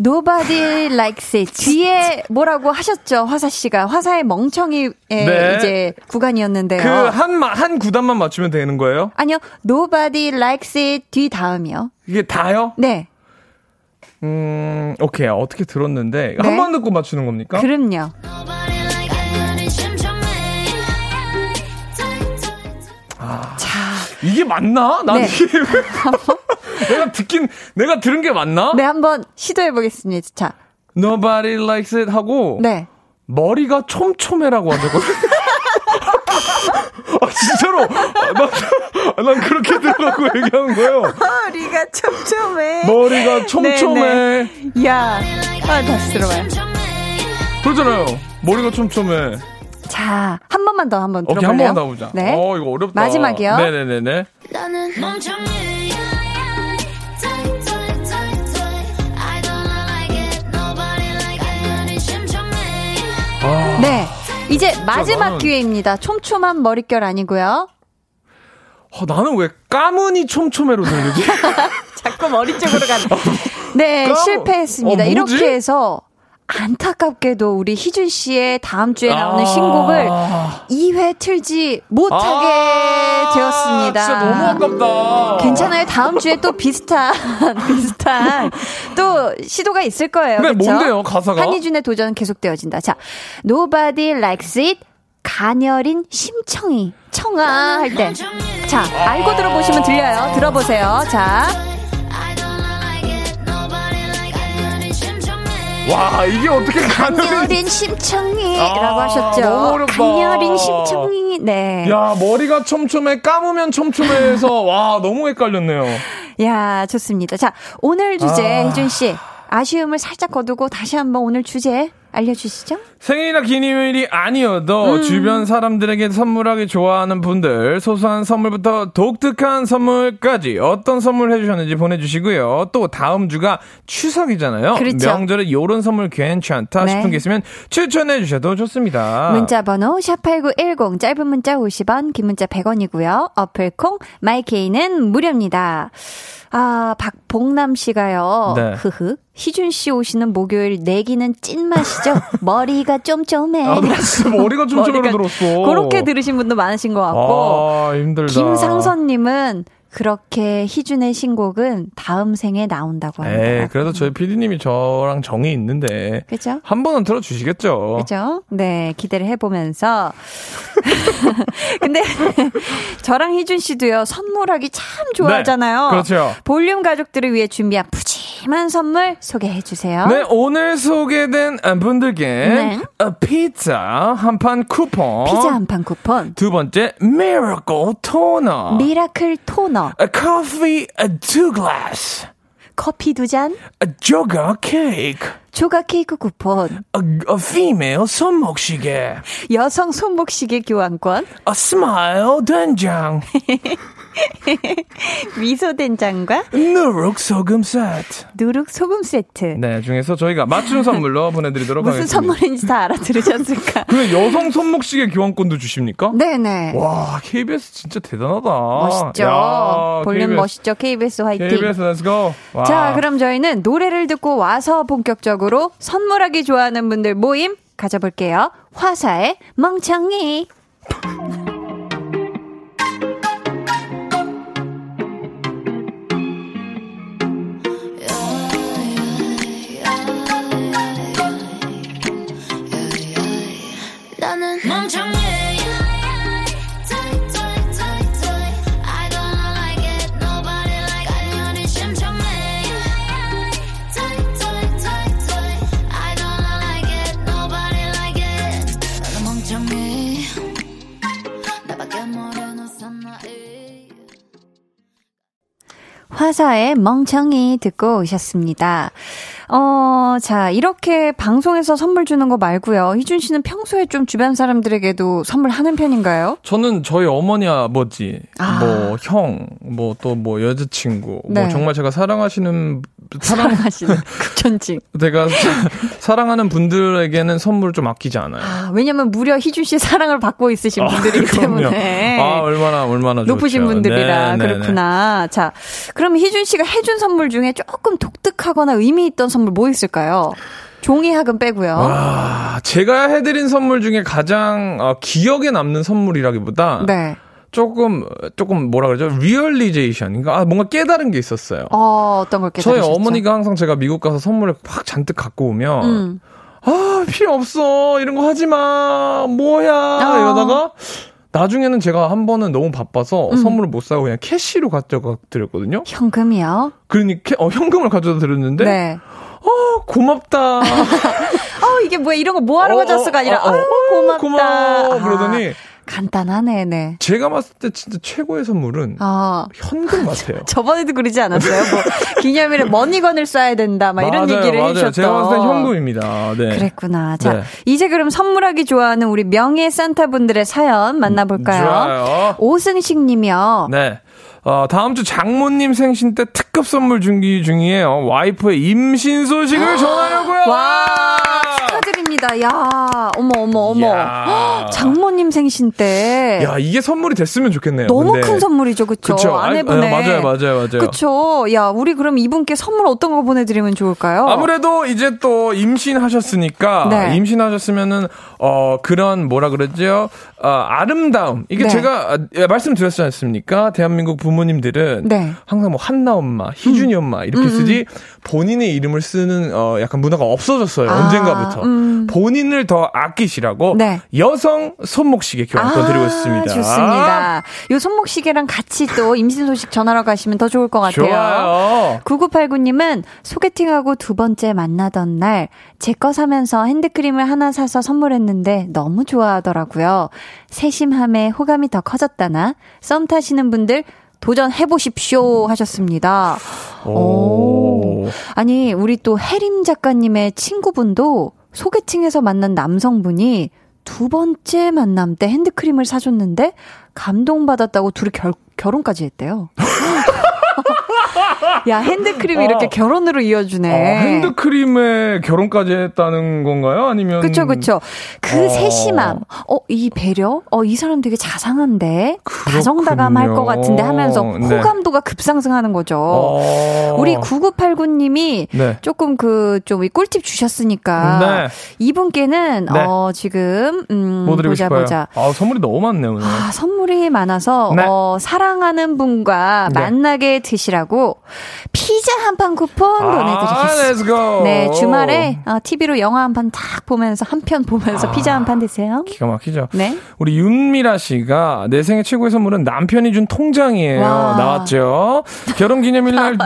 D: Nobody
A: likes it. 뒤에 뭐라고 하셨죠? 화사 씨가. 화사의 멍청이의
B: 네.
A: 이제 구간이었는데요.
B: 그, 한, 마- 한 구단만 맞추면 되는 거예요?
A: 아니요. Nobody likes it 뒤 다음이요.
B: 이게 다요?
A: 네.
B: 음, 오케이. 어떻게 들었는데.
A: 네.
B: 한번 듣고 맞추는 겁니까?
A: 그럼요.
D: Tight.
A: 자,
B: 이게 맞나? 난
A: 네.
B: 이게 왜- 내가 듣긴, 내가 들은 게 맞나?
A: 네, 한번 시도해 보겠습니다. 자,
B: Nobody likes it 하고.
A: 네.
B: 머리가 촘촘해라고 하더라고요. 아, 진짜로. 아, 난, 난 그렇게 들어가고 얘기하는 거예요.
A: 머리가 촘촘해.
B: 머리가 촘촘해.
A: 네, 야, 아, 다시 들어봐요.
B: 그러잖아요. 머리가 촘촘해.
A: 자, 한 번만 더 한번
B: 오케이,
A: 들어볼래요?
B: 한번 나오자.
A: 네.
B: 어, 이거 어렵다.
A: 마지막이요.
B: 네네네네.
D: 나는 멍청이
A: 네. 이제 마지막
B: 나는-
A: 기회입니다. 촘촘한 머릿결 아니고요.
B: 어, 나는 왜 까문이 촘촘해로 들리지?
A: 자꾸 머리 쪽으로 가는. 네,
B: 까무-
A: 실패했습니다.
B: 어?
A: 이렇게 해서 안타깝게도 우리 희준 씨의 다음 주에 나오는
B: 아.
A: 신곡을 2회 틀지 못하게
B: 아,
A: 되었습니다.
B: 진짜 너무 아깝다.
A: 괜찮아요. 다음 주에 또 비슷한 비슷한 또 시도가 있을 거예요.
B: 네,
A: 그쵸?
B: 뭔데요, 가사가?
A: 한희준의 도전 계속되어진다. 자, Nobody likes it. 가녀린 심청이 청아 할 때. 자, 알고 들어보시면 들려요. 들어보세요. 자,
B: 와, 이게 어떻게 가능해?
A: 가녀린 심청이라고
B: 아,
A: 하셨죠.
B: 너무 어렵다.
A: 가녀린 심청이. 네.
B: 야, 머리가 촘촘해, 까무면 촘촘해서, 와, 너무 헷갈렸네요.
A: 야, 좋습니다. 자, 오늘 주제
B: 아.
A: 희준 씨. 아쉬움을 살짝 거두고 다시 한번 오늘 주제 알려주시죠.
B: 생일이나 기념일이 아니어도 주변 사람들에게 선물하기 좋아하는 분들 소소한 선물부터 독특한 선물까지 어떤 선물 해주셨는지 보내주시고요. 또 다음 주가 추석이잖아요.
A: 그렇죠.
B: 명절에 요런 선물 괜찮다
A: 네.
B: 싶은 게 있으면 추천해 주셔도 좋습니다.
A: 문자 번호 샵8910 짧은 문자 50원 긴 문자 100원이고요. 어플 콩 마이케이는 무료입니다. 아 박봉남 씨가요.
B: 네.
A: 흐흐. 희준 씨 오시는 목요일 내기는 찐맛이죠. 머리가 쫌쫌해.
B: 아, 머리가
A: 머리가
B: 들었어.
A: 그렇게 들으신 분도 많으신 것 같고
B: 아, 힘들다.
A: 김상선 님은 그렇게 희준의 신곡은 다음 생에 나온다고 합니다.
B: 에이, 그래도 저희 PD님이 저랑 정이 있는데.
A: 그죠?
B: 한 번은 들어주시겠죠.
A: 그죠? 네, 기대를 해보면서. 근데 저랑 희준 씨도요, 선물하기 참 좋아하잖아요.
B: 네, 그렇죠.
A: 볼륨 가족들을 위해 준비한 푸짐 한 선물 소개해 주세요.
B: 네, 오늘 소개된 분들께
A: 네.
B: 어, 피자 한 판 쿠폰,
A: 피자 한 판 쿠폰,
B: 두 번째
A: miracle toner, miracle toner,
B: 아, 커피 두 glass,
A: 커피 두 잔,
B: 아, 조각 케이크,
A: 조각 케이크 쿠폰,
B: 아, 아, female 손목시계,
A: 여성 손목시계 교환권,
B: 아, smile 된장,
A: 미소 된장과
B: 누룩 소금 세트.
A: 누룩 소금 세트.
B: 네, 중에서 저희가 맞춤 선물로 보내드리도록
A: 무슨
B: 하겠습니다.
A: 선물인지 다 알아들으셨을까?
B: 근데 여성 손목시계 교환권도 주십니까?
A: 네네.
B: 와, KBS 진짜 대단하다.
A: 멋있죠.
B: 야,
A: 볼륨
B: KBS.
A: 멋있죠. KBS 화이팅.
B: KBS let's go. 와.
A: 자, 그럼 저희는 노래를 듣고 와서 본격적으로 선물하기 좋아하는 분들 모임 가져볼게요. 화사의 멍청이.
D: 르는 사나이.
A: 화사의 멍청이 듣고 오셨습니다. 어, 자, 이렇게 방송에서 선물 주는 거 말고요. 희준 씨는 평소에 좀 주변 사람들에게도 선물하는 편인가요?
B: 저는 저희 어머니 아버지,
A: 아.
B: 뭐 형, 뭐 또뭐 여자친구,
A: 네.
B: 뭐 정말 제가 사랑하시는 사랑
A: 사랑하시는 극천징.
B: 제가 사랑하는 분들에게는 선물을 좀 아끼지 않아요.
A: 아, 왜냐면 무려 희준 씨의 사랑을 받고 있으신 분들이기
B: 그럼요.
A: 때문에.
B: 아, 얼마나 얼마나
A: 높으신
B: 좋죠.
A: 분들이라
B: 네, 네, 네.
A: 그렇구나. 자, 그럼 희준 씨가 해준 선물 중에 조금 독특하거나 의미 있던 선물 뭐 있을까요? 종이 학은 빼고요.
B: 와, 제가 해드린 선물 중에 가장 어, 기억에 남는 선물이라기보다
A: 네.
B: 조금 조금 뭐라 그러죠? 리얼리제이션인가? 아, 뭔가 깨달은 게 있었어요.
A: 어, 어떤 걸
B: 저희
A: 깨달으셨죠?
B: 어머니가 항상 제가 미국 가서 선물을 팍 잔뜩 갖고 오면
A: 음.
B: 아 필요 없어 이런 거 하지 마 뭐야
A: 어.
B: 이러다가 나중에는 제가 한 번은 너무 바빠서
A: 음.
B: 선물을 못 사고 그냥 캐시로 가져가 드렸거든요.
A: 현금이요?
B: 그러니 캐, 어, 현금을 가져다 드렸는데
A: 네.
B: 어 고맙다.
A: 어, 이게 뭐야, 이런 거 뭐하러
B: 어,
A: 가졌어가 아니라,
B: 어, 어,
A: 아유, 고맙다.
B: 고마워
A: 아,
B: 그러더니
A: 간단하네, 네.
B: 제가 봤을 때 진짜 최고의 선물은
A: 어.
B: 현금 같아요.
A: 저번에도 그러지 않았어요? 뭐, 기념일에 머니건을 써야 된다, 막 이런
B: 맞아요,
A: 얘기를
B: 맞아요.
A: 해주셨던.
B: 제가 봤을 때 현금입니다. 네.
A: 그랬구나. 자,
B: 네.
A: 이제 그럼 선물하기 좋아하는 우리 명예 산타 분들의 사연 만나볼까요?
B: 좋아요.
A: 오승식 님이요.
B: 네. 어, 다음 주 장모님 생신 때 특급 선물 준비 중이에요. 와이프의 임신 소식을 전하려고요.
A: 와, 축하드립니다. 야, 어머, 어머, 어머.
B: 야.
A: 장모님 생신 때.
B: 야, 이게 선물이 됐으면 좋겠네요.
A: 너무
B: 근데.
A: 큰 선물이죠, 그쵸?
B: 그쵸. 아,
A: 아내분의.
B: 아, 맞아요, 맞아요, 맞아요.
A: 그쵸. 야, 우리 그럼 이분께 선물 어떤 거 보내드리면 좋을까요?
B: 아무래도 이제 또 임신하셨으니까
A: 네.
B: 임신하셨으면은 어 그런 뭐라 그러죠? 어, 아름다움 이게
A: 네.
B: 제가 아, 예, 말씀드렸지 않습니까? 대한민국 부모님들은
A: 네. 음.
B: 항상 뭐 한나 엄마, 희준이 엄마 이렇게 쓰지 본인의 이름을 쓰는 어 약간 문화가 없어졌어요.
A: 아,
B: 언젠가부터
A: 음.
B: 본인을 더 아끼시라고
A: 네.
B: 여성 손목시계 교환권 드리고 있습니다.
A: 좋습니다. 요 손목시계랑 같이 또 임신 소식 전하러 가시면 더 좋을 것 같아요.
B: 좋아요.
A: 9989님은 소개팅하고 두 번째 만나던 날, 제 거 사면서 핸드크림을 하나 사서 선물했는데 너무 좋아하더라고요. 세심함에 호감이 더 커졌다나, 썸 타시는 분들 도전해보십시오 하셨습니다.
B: 오.
A: 아니, 우리 또 혜림 작가님의 친구분도 소개팅에서 만난 남성분이 두 번째 만남 때 핸드크림을 사줬는데 감동받았다고 둘이 결, 결혼까지 했대요. 야, 핸드크림이 이렇게
B: 어.
A: 결혼으로 이어주네.
B: 아, 핸드크림에 결혼까지 했다는 건가요? 아니면
A: 그쵸, 그쵸. 그
B: 어.
A: 세심함, 어, 이 배려, 어, 이 사람 되게 자상한데,
B: 그렇군요.
A: 다정다감 할 것 같은데 하면서
B: 네.
A: 호감도가 급상승하는 거죠.
B: 어.
A: 우리 9989님이
B: 네.
A: 조금 그, 좀 꿀팁 주셨으니까,
B: 네.
A: 이분께는,
B: 네.
A: 어, 지금, 음,
B: 뭐 드리고
A: 보자,
B: 싶어요?
A: 보자.
B: 아, 선물이 너무 많네요, 오늘.
A: 아, 선물이 많아서,
B: 네.
A: 어, 사랑하는 분과
B: 네.
A: 만나게 드시라고, 피자 한 판 쿠폰
B: 아,
A: 보내드리겠습니다. 네, 주말에 어, TV로 영화 한 판 딱 보면서 한 편 보면서 피자 한 판 드세요.
B: 기가 막히죠.
A: 네.
B: 우리 윤미라 씨가 내 생애 최고의 선물은 남편이 준 통장이에요.
A: 와.
B: 나왔죠. 결혼 기념일 날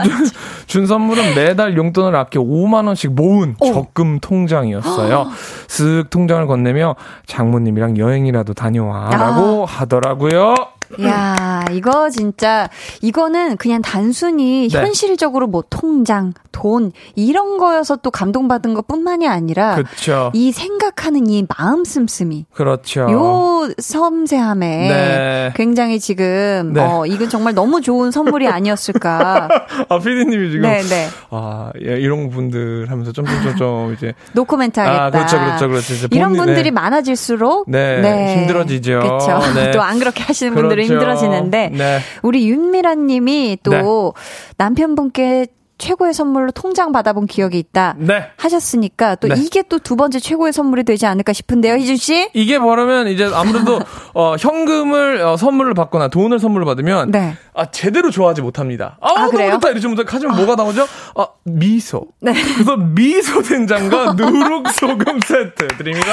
B: 준 선물은 매달 용돈을 아껴 5만 원씩 모은 적금 통장이었어요. 쓱 통장을 건네며 장모님이랑 여행이라도 다녀와라고 하더라고요.
A: 야, 이거 진짜 이거는 그냥 단순히
B: 네.
A: 현실적으로 뭐 통장, 돈 이런 거여서 또 감동받은 것뿐만이 아니라
B: 그렇죠.
A: 이 생각하는 이 마음 씀씀이
B: 그렇죠.
A: 요 섬세함에
B: 네.
A: 굉장히 지금
B: 네.
A: 어 이건 정말 너무 좋은 선물이 아니었을까.
B: 아, 피디님이 지금
A: 네, 네.
B: 아, 예, 이런 분들 하면서 점점점점 이제
A: 노코멘트 하겠다.
B: 아, 그렇죠, 그렇죠, 그렇죠.
A: 이런 분들이
B: 네.
A: 많아질수록
B: 네, 힘들어지죠.
A: 그렇죠.
B: 네.
A: 또안 그렇게 하시는
B: 그렇죠.
A: 힘들어지는데
B: 네.
A: 우리 윤미라님이 또 남편분께 최고의 선물로 통장 받아본 기억이 있다.
B: 네.
A: 하셨으니까 또
B: 네.
A: 이게 또 두 번째 최고의 선물이 되지 않을까 싶은데요, 희준 씨?
B: 이게 뭐라면 이제 아무래도 어, 현금을 어, 선물을 받거나 돈을 선물을 받으면
A: 네.
B: 아 제대로 좋아하지 못합니다. 아,
A: 아, 그래요?
B: 좋다 이러지 못해. 하지만 뭐가 나오죠? 아 미소.
A: 네.
B: 그래서 미소 된장과 누룩 소금 세트 드립니다.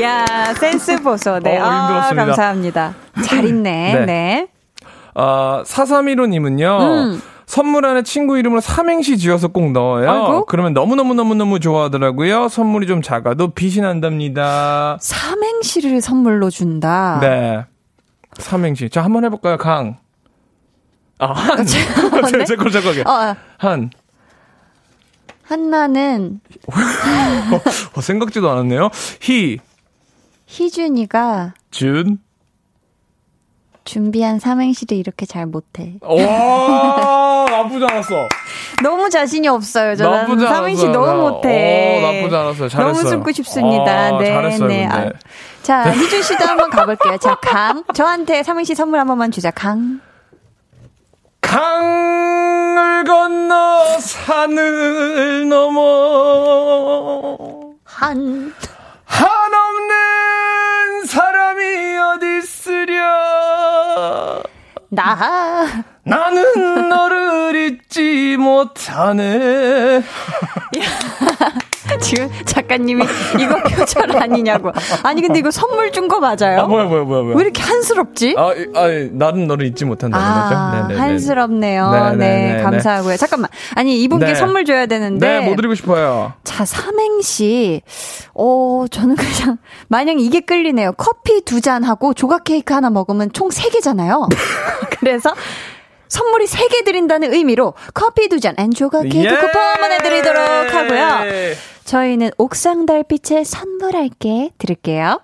A: 이야, 센스 보소. 네.
B: 어,
A: 아. 감사합니다. 잘 있네.
B: 네.
A: 네.
B: 어, 4315님은요.
A: 음.
B: 선물 안에 친구 이름으로 삼행시 지어서 꼭 넣어요.
A: 아이고.
B: 그러면 너무너무너무너무 좋아하더라고요. 선물이 좀 작아도 빛이 난답니다.
A: 삼행시를 선물로 준다.
B: 네. 삼행시. 자, 한번 해볼까요, 강? 아, 한. 제,
A: 네?
B: 제 걸, 제 거게.
A: 어,
B: 한.
A: 한나는
B: 어, 생각지도 않았네요. 희,
A: 희준이가
B: 준.
A: 준비한 삼행시를 이렇게 잘 못해.
B: 와, 나쁘지 않았어.
A: 너무 자신이 없어요. 저는
B: 나쁘지 않았어.
A: 삼행시 너무 못해.
B: 오, 나쁘지 않았어요. 잘했어요.
A: 너무 듣고 싶습니다.
B: 아,
A: 네,
B: 잘했어요,
A: 네. 아, 자, 희준 씨도 한번 가볼게요. 자, 강. 저한테 삼행시 선물 한 번만 주자. 강.
B: 강을 건너 산을 넘어
A: 한.
B: 한 없는 사람이 어디 있으랴
A: 나.
B: 나는 너를 잊지 못하네
A: 지금 작가님이 이거 표절 아니냐고. 아니, 근데 이거 선물 준 거 맞아요?
B: 아 뭐야 뭐야 뭐야 뭐야
A: 왜 이렇게 한스럽지?
B: 아, 이- 아 나는 너를 잊지 못한다는
A: 아,
B: 거죠 네네네.
A: 한스럽네요.
B: 네,
A: 네,
B: 네, 네,
A: 감사하고요. 잠깐만. 아니, 이분께
B: 네.
A: 선물 줘야 되는데.
B: 네, 뭐 드리고 싶어요
A: 자, 삼행시. 어, 저는 그냥, 마냥 이게 끌리네요. 커피 두 잔 하고 조각 케이크 하나 먹으면 총 세 개잖아요. 그래서 선물이 세개 드린다는 의미로 커피 두 잔 and 조각 케이크
B: 예!
A: 쿠폰 보내드리도록 하고요. 저희는 옥상 달빛에 선물할게 드릴게요.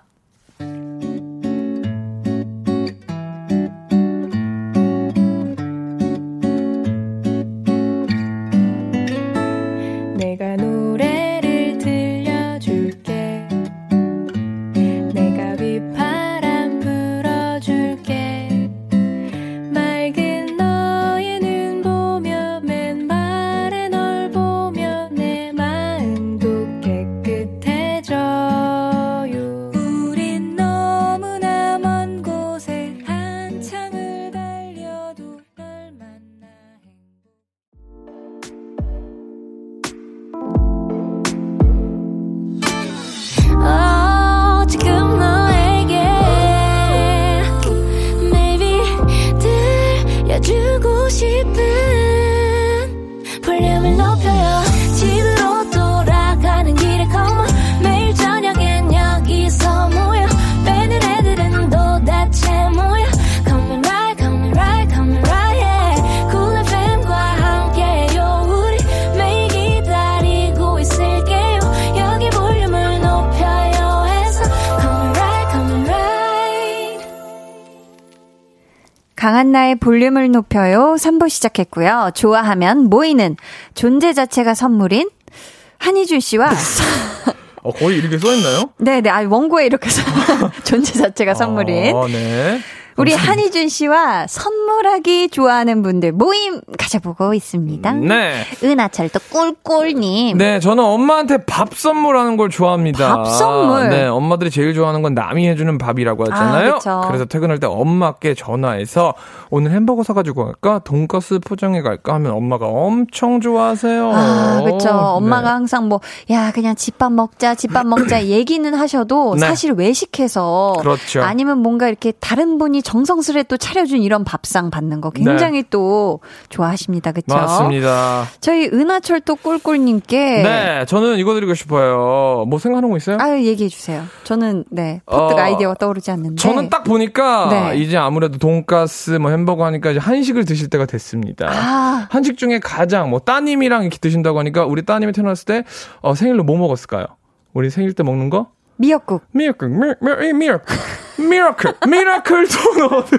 A: 강한나의 볼륨을 높여요. 3부 시작했고요. 좋아하면 모이는 존재 자체가 선물인 한희준 씨와
B: 어, 거의 이렇게 써있나요?
A: 네네, 아 원고에 이렇게 써 존재 자체가 선물인
B: 아, 네.
A: 우리 한희준 씨와 선물하기 좋아하는 분들 모임 가져보고 있습니다.
B: 네.
A: 은하철도 꿀꿀님.
B: 네, 저는 엄마한테 밥 선물하는 걸 좋아합니다.
A: 밥 선물?
B: 네, 엄마들이 제일 좋아하는 건 남이 해주는 밥이라고 하잖아요.
A: 아.
B: 그래서 퇴근할 때 엄마께 전화해서 오늘 햄버거 사가지고 갈까? 돈가스 포장해 갈까? 하면 엄마가 엄청 좋아하세요.
A: 아, 그쵸. 엄마가
B: 네.
A: 항상 뭐, 야, 그냥 집밥 먹자, 집밥 먹자 얘기는 하셔도
B: 네.
A: 사실 외식해서.
B: 그렇죠.
A: 아니면 뭔가 이렇게 다른 분이 정성스레 또 차려준 이런 밥상 받는 거 굉장히 또 좋아하십니다. 그쵸?
B: 네. 맞습니다.
A: 저희 은하철도 꿀꿀님께.
B: 네, 저는 이거 드리고 싶어요. 뭐 생각하는 거 있어요?
A: 아유, 얘기해 주세요. 저는, 네. 퍼뜩
B: 어,
A: 아이디어가 떠오르지 않는데.
B: 저는 딱 보니까
A: 네.
B: 이제 아무래도 돈가스 뭐 햄버거 하니까 이제 한식을 드실 때가 됐습니다.
A: 아.
B: 한식 중에 가장 뭐 따님이랑 이렇게 드신다고 하니까 우리 따님이 태어났을 때 어, 생일로 뭐 먹었을까요? 우리 생일 때 먹는 거?
A: 미역국.
B: miracle, 미, 미, miracle, miracle, miracle toner들.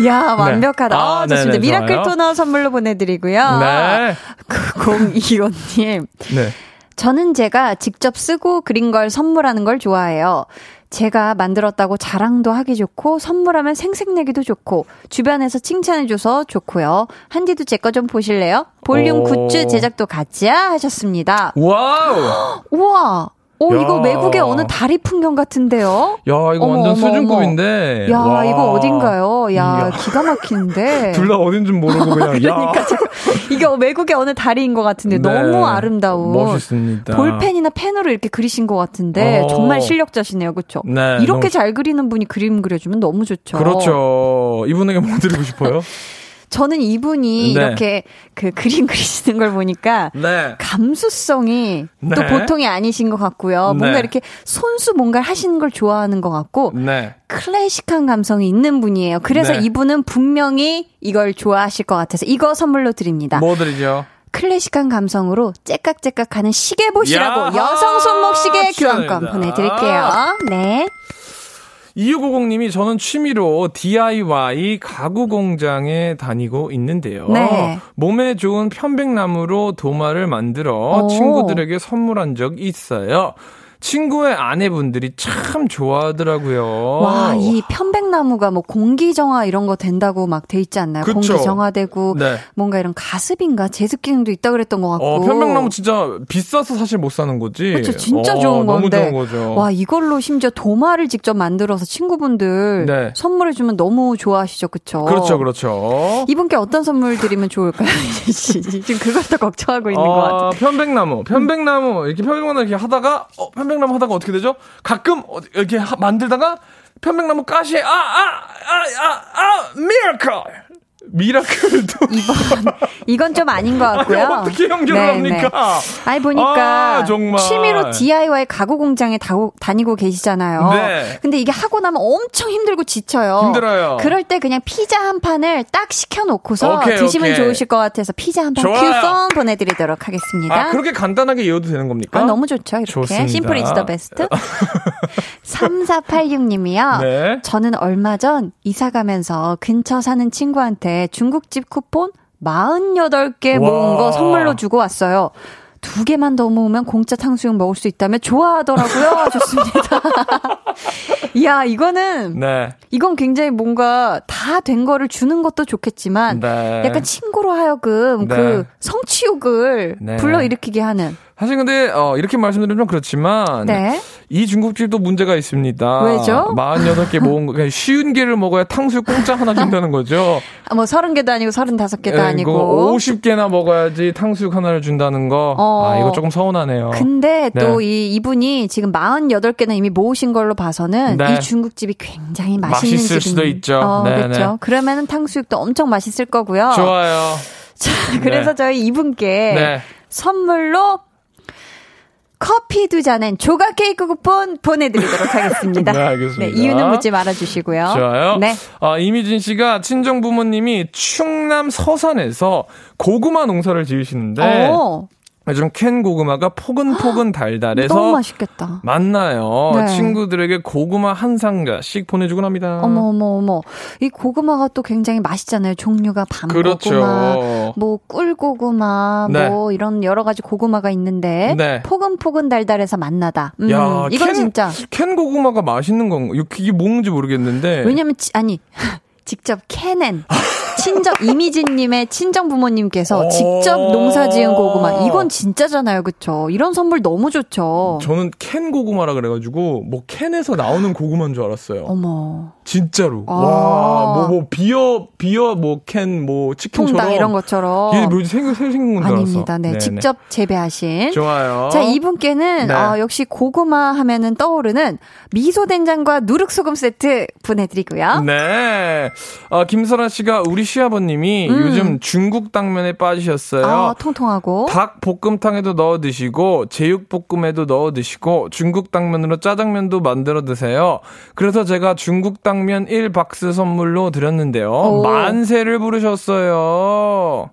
A: 이야, 완벽하다. 아,
B: 아,
A: 좋습니다.
B: 네네,
A: miracle
B: 좋아요.
A: 토너 선물로 보내드리고요.
B: 네.
A: 025님.
B: 네.
A: 저는 제가 직접 쓰고 그린 걸 선물하는 걸 좋아해요. 제가 만들었다고 자랑도 하기 좋고 선물하면 생색내기도 좋고 주변에서 칭찬해줘서 좋고요. 한디도 제 거 좀 보실래요? 볼륨
B: 오.
A: 굿즈 제작도 같이야 하셨습니다.
B: wow!
A: 우와, 오 이거
B: 야.
A: 외국의 어느 다리 풍경 같은데요?
B: 야, 이거
A: 어머,
B: 완전
A: 어머,
B: 수준급인데.
A: 야
B: 와.
A: 이거 어딘가요? 야
B: 이야.
A: 기가 막히는데.
B: 둘 다 어딘 줄 모르고 그냥.
A: 그러니까
B: 야.
A: 이게 외국의 어느 다리인 것 같은데
B: 네.
A: 너무 아름다운
B: 멋있습니다.
A: 볼펜이나 펜으로 이렇게 그리신 것 같은데
B: 어.
A: 정말 실력자시네요, 그렇죠?
B: 네,
A: 이렇게
B: 너무
A: 잘 그리는 분이 그림 그려주면 너무 좋죠.
B: 그렇죠. 이분에게 뭐 드리고 싶어요?
A: 저는 이분이
B: 네.
A: 이렇게 그 그림 그리시는 걸 보니까
B: 네.
A: 감수성이 또
B: 네.
A: 보통이 아니신 것 같고요. 뭔가
B: 네.
A: 이렇게 손수 뭔가를 하시는 걸 좋아하는 것 같고
B: 네.
A: 클래식한 감성이 있는 분이에요. 그래서
B: 네.
A: 이분은 분명히 이걸 좋아하실 것 같아서 이거 선물로 드립니다.
B: 뭐 드리죠?
A: 클래식한 감성으로 째깍째깍하는 시계 보시라고
B: 야하!
A: 여성 손목 시계 교환권. 보내드릴게요. 네.
B: 2650님이 저는 취미로 DIY 가구 공장에 다니고 있는데요.
A: 네.
B: 몸에 좋은 편백나무로 도마를 만들어
A: 오.
B: 친구들에게 선물한 적 있어요. 친구의 아내분들이 참 좋아하더라고요.
A: 와, 이 편백나무가 뭐 공기정화 이런 거 된다고 막 돼 있지 않나요?
B: 그쵸.
A: 공기정화되고
B: 네.
A: 뭔가 이런 가습인가 제습 기능도 있다 그랬던 것 같고.
B: 어, 편백나무 진짜 비싸서 사실 못 사는 거지.
A: 그렇죠. 진짜
B: 어,
A: 좋은
B: 너무
A: 건데.
B: 좋은 거죠.
A: 와, 이걸로 심지어 도마를 직접 만들어서 친구분들
B: 네.
A: 선물해 주면 너무 좋아하시죠, 그쵸?
B: 그렇죠, 그렇죠.
A: 이분께 어떤 선물 드리면 좋을까요? 지금 그걸 더 걱정하고 있는 것 같아요.
B: 어, 편백나무, 편백나무 이렇게 편백나무 이렇게 하다가 어, 편백 나무 하다가 어떻게 되죠? 가끔 어, 이렇게 하- 만들다가 편백나무 가시에 아 아 아 아아 miracle miracle도
A: 이번 이건 좀 아닌 것 같고요.
B: 아니, 어떻게 연결을 합니까?
A: 아니 보니까
B: 아, 정말.
A: 취미로 DIY 가구 공장에 다, 다니고 계시잖아요.
B: 네.
A: 근데 이게 하고 나면 엄청 힘들고 지쳐요.
B: 힘들어요.
A: 그럴 때 그냥 피자 한 판을 딱 시켜놓고서
B: 오케이,
A: 드시면
B: 오케이.
A: 좋으실 것 같아서 피자 한 판. 쿠폰 보내드리도록 하겠습니다.
B: 아 그렇게 간단하게 이어도 되는 겁니까?
A: 아, 너무 좋죠. 이렇게.
B: 좋습니다.
A: simple is the best. 3486님이요.
B: 네.
A: 저는 얼마 전 이사 가면서 근처 사는 친구한테 중국집 쿠폰 48개 모은
B: 와.
A: 거 선물로 주고 왔어요. 두 개만 더 모으면 공짜 탕수육 먹을 수 있다며 좋아하더라고요. 좋습니다. 이야, 이거는,
B: 네.
A: 이건 굉장히 뭔가 다 된 거를 주는 것도 좋겠지만,
B: 네.
A: 약간 친구로 하여금
B: 네.
A: 그 성취욕을
B: 네.
A: 불러일으키게 하는.
B: 사실 근데 어, 이렇게 말씀드리면 좀 그렇지만
A: 네.
B: 이 중국집도 문제가 있습니다.
A: 왜죠?
B: 48개 모은 거 쉬운 개를 먹어야 탕수육 공짜 하나 준다는 거죠.
A: 아, 뭐 서른 개도 아니고 서른다섯 개도
B: 예,
A: 아니고.
B: 50개나 먹어야지 탕수육 하나를 준다는 거.
A: 어.
B: 아, 이거 조금 서운하네요.
A: 근데
B: 네.
A: 또이 이분이 지금 48개나 이미 모으신 걸로 봐서는
B: 네.
A: 이 중국집이 굉장히 맛있는
B: 맛있을
A: 집인-
B: 수도 있죠.
A: 어,
B: 네,
A: 그렇죠.
B: 네.
A: 그러면은 탕수육도 엄청 맛있을 거고요.
B: 좋아요.
A: 자, 그래서
B: 네.
A: 저희 이분께
B: 네.
A: 선물로 커피 두 잔엔 조각 케이크 쿠폰 보내드리도록 하겠습니다.
B: 네, 알겠습니다.
A: 네, 이유는 묻지 말아주시고요.
B: 좋아요.
A: 네.
B: 아, 이미진 씨가 친정 부모님이 충남 서산에서 고구마 농사를 지으시는데
A: 어,
B: 요즘 캔 고구마가 포근포근 달달해서
A: 너무 맛있겠다.
B: 만나요.
A: 네.
B: 친구들에게 고구마 한 상자씩 보내주곤 합니다.
A: 어머 어머 어머. 이 고구마가 또 굉장히 맛있잖아요. 종류가 밤
B: 그렇죠.
A: 고구마, 뭐 꿀 고구마,
B: 네.
A: 뭐 이런 여러 가지 고구마가 있는데
B: 네.
A: 포근포근 달달해서 만나다. 음,
B: 야,
A: 이건
B: 캔-
A: 진짜
B: 캔 고구마가 맛있는 건 이게 뭔지 모르겠는데.
A: 왜냐면 지- 아니 직접 캐낸 친정 이미진님의 친정 부모님께서
B: 오.
A: 직접 농사지은 고구마 이건 진짜잖아요, 그쵸? 이런 선물 너무 좋죠.
B: 저는 캔 고구마라 그래가지고 뭐 캔에서 나오는 고구마인 줄 알았어요.
A: 어머
B: 진짜로.
A: 아.
B: 와, 뭐, 뭐, 비어, 비어, 뭐, 캔, 뭐, 치킨처럼.
A: 이런 것처럼
B: 이게 뭐지, 생, 생긴 건줄 알았어.
A: 아닙니다. 네,
B: 네네.
A: 직접 재배하신.
B: 좋아요.
A: 자, 이분께는
B: 네.
A: 어, 역시 고구마 하면은 떠오르는 미소 된장과 누룩 소금 세트 보내드리고요.
B: 네. 어, 김설아 씨가 우리 시아버님이 요즘 중국 당면에 빠지셨어요.
A: 음. 아, 통통하고.
B: 닭 볶음탕에도 넣어 드시고 제육 볶음에도 넣어 드시고 중국 당면으로 짜장면도 만들어 드세요. 그래서 제가 중국 당면 1박스 선물로 드렸는데요.
A: 오.
B: 만세를 부르셨어요.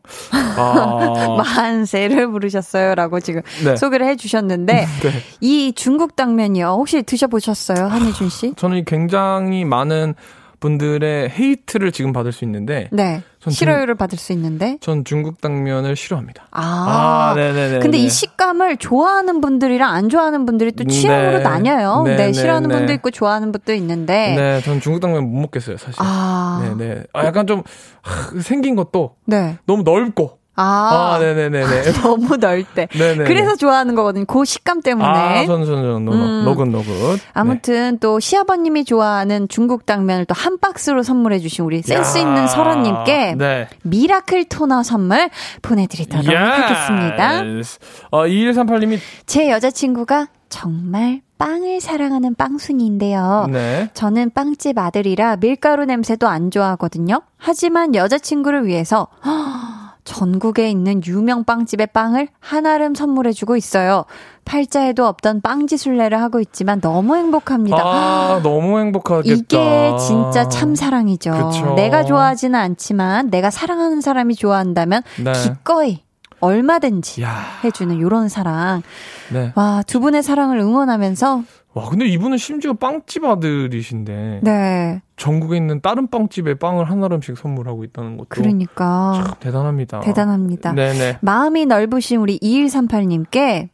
B: 아.
A: 만세를 부르셨어요라고 지금
B: 네.
A: 소개를 해 주셨는데 이 중국 당면이요 혹시 드셔 보셨어요 한희준 씨?
B: 저는 굉장히 많은 분들의 헤이트를 지금 받을 수 있는데 네전
A: 싫어요를 받을 수 있는데
B: 전 중국 당면을 싫어합니다.
A: 아,
B: 네네네.
A: 근데 이 식감을 좋아하는 분들이랑 안 좋아하는 분들이 또 취향으로
B: 네.
A: 나뉘어요. 네,
B: 네, 네,
A: 싫어하는
B: 네.
A: 분도 있고 좋아하는 분도 있는데
B: 네, 전 중국 당면 못 먹겠어요, 사실.
A: 아,
B: 네네. 아, 약간 좀 하, 생긴 것도
A: 네.
B: 너무 넓고.
A: 아,
B: 아, 네네네네.
A: 너무 넓대.
B: 네네.
A: 그래서 좋아하는 거거든요. 그 식감 때문에.
B: 아, 저는
A: 음.
B: 너긋 너긋.
A: 아무튼 또 시아버님이 좋아하는 중국 당면을 또 한 박스로 선물해 주신 우리 센스
B: 야.
A: 있는 설아님께
B: 네.
A: miracle toner 선물 보내드리도록 하겠습니다.
B: Yes. 어, 2138님이
A: 제 여자친구가 정말 빵을 사랑하는 빵순이인데요.
B: 네.
A: 저는 빵집 아들이라 밀가루 냄새도 안 좋아하거든요. 하지만 여자친구를 위해서 전국에 있는 유명 빵집의 빵을 한아름 선물해주고 있어요. 팔자에도 없던 빵지술래를 하고 있지만 너무 행복합니다.
B: 아, 너무 행복하겠다.
A: 이게 진짜 참 사랑이죠.
B: 그쵸.
A: 내가 좋아하지는 않지만 내가 사랑하는 사람이 좋아한다면
B: 네.
A: 기꺼이 얼마든지
B: 야.
A: 해주는 이런 사랑.
B: 네.
A: 와, 두 분의 사랑을 응원하면서
B: 와, 근데 이분은 심지어 빵집 아들이신데
A: 네,
B: 전국에 있는 다른 빵집에 빵을 한 알음씩 선물하고 있다는 것도
A: 그러니까
B: 참 대단합니다.
A: 대단합니다.
B: 네네.
A: 마음이 넓으신 우리 2138님께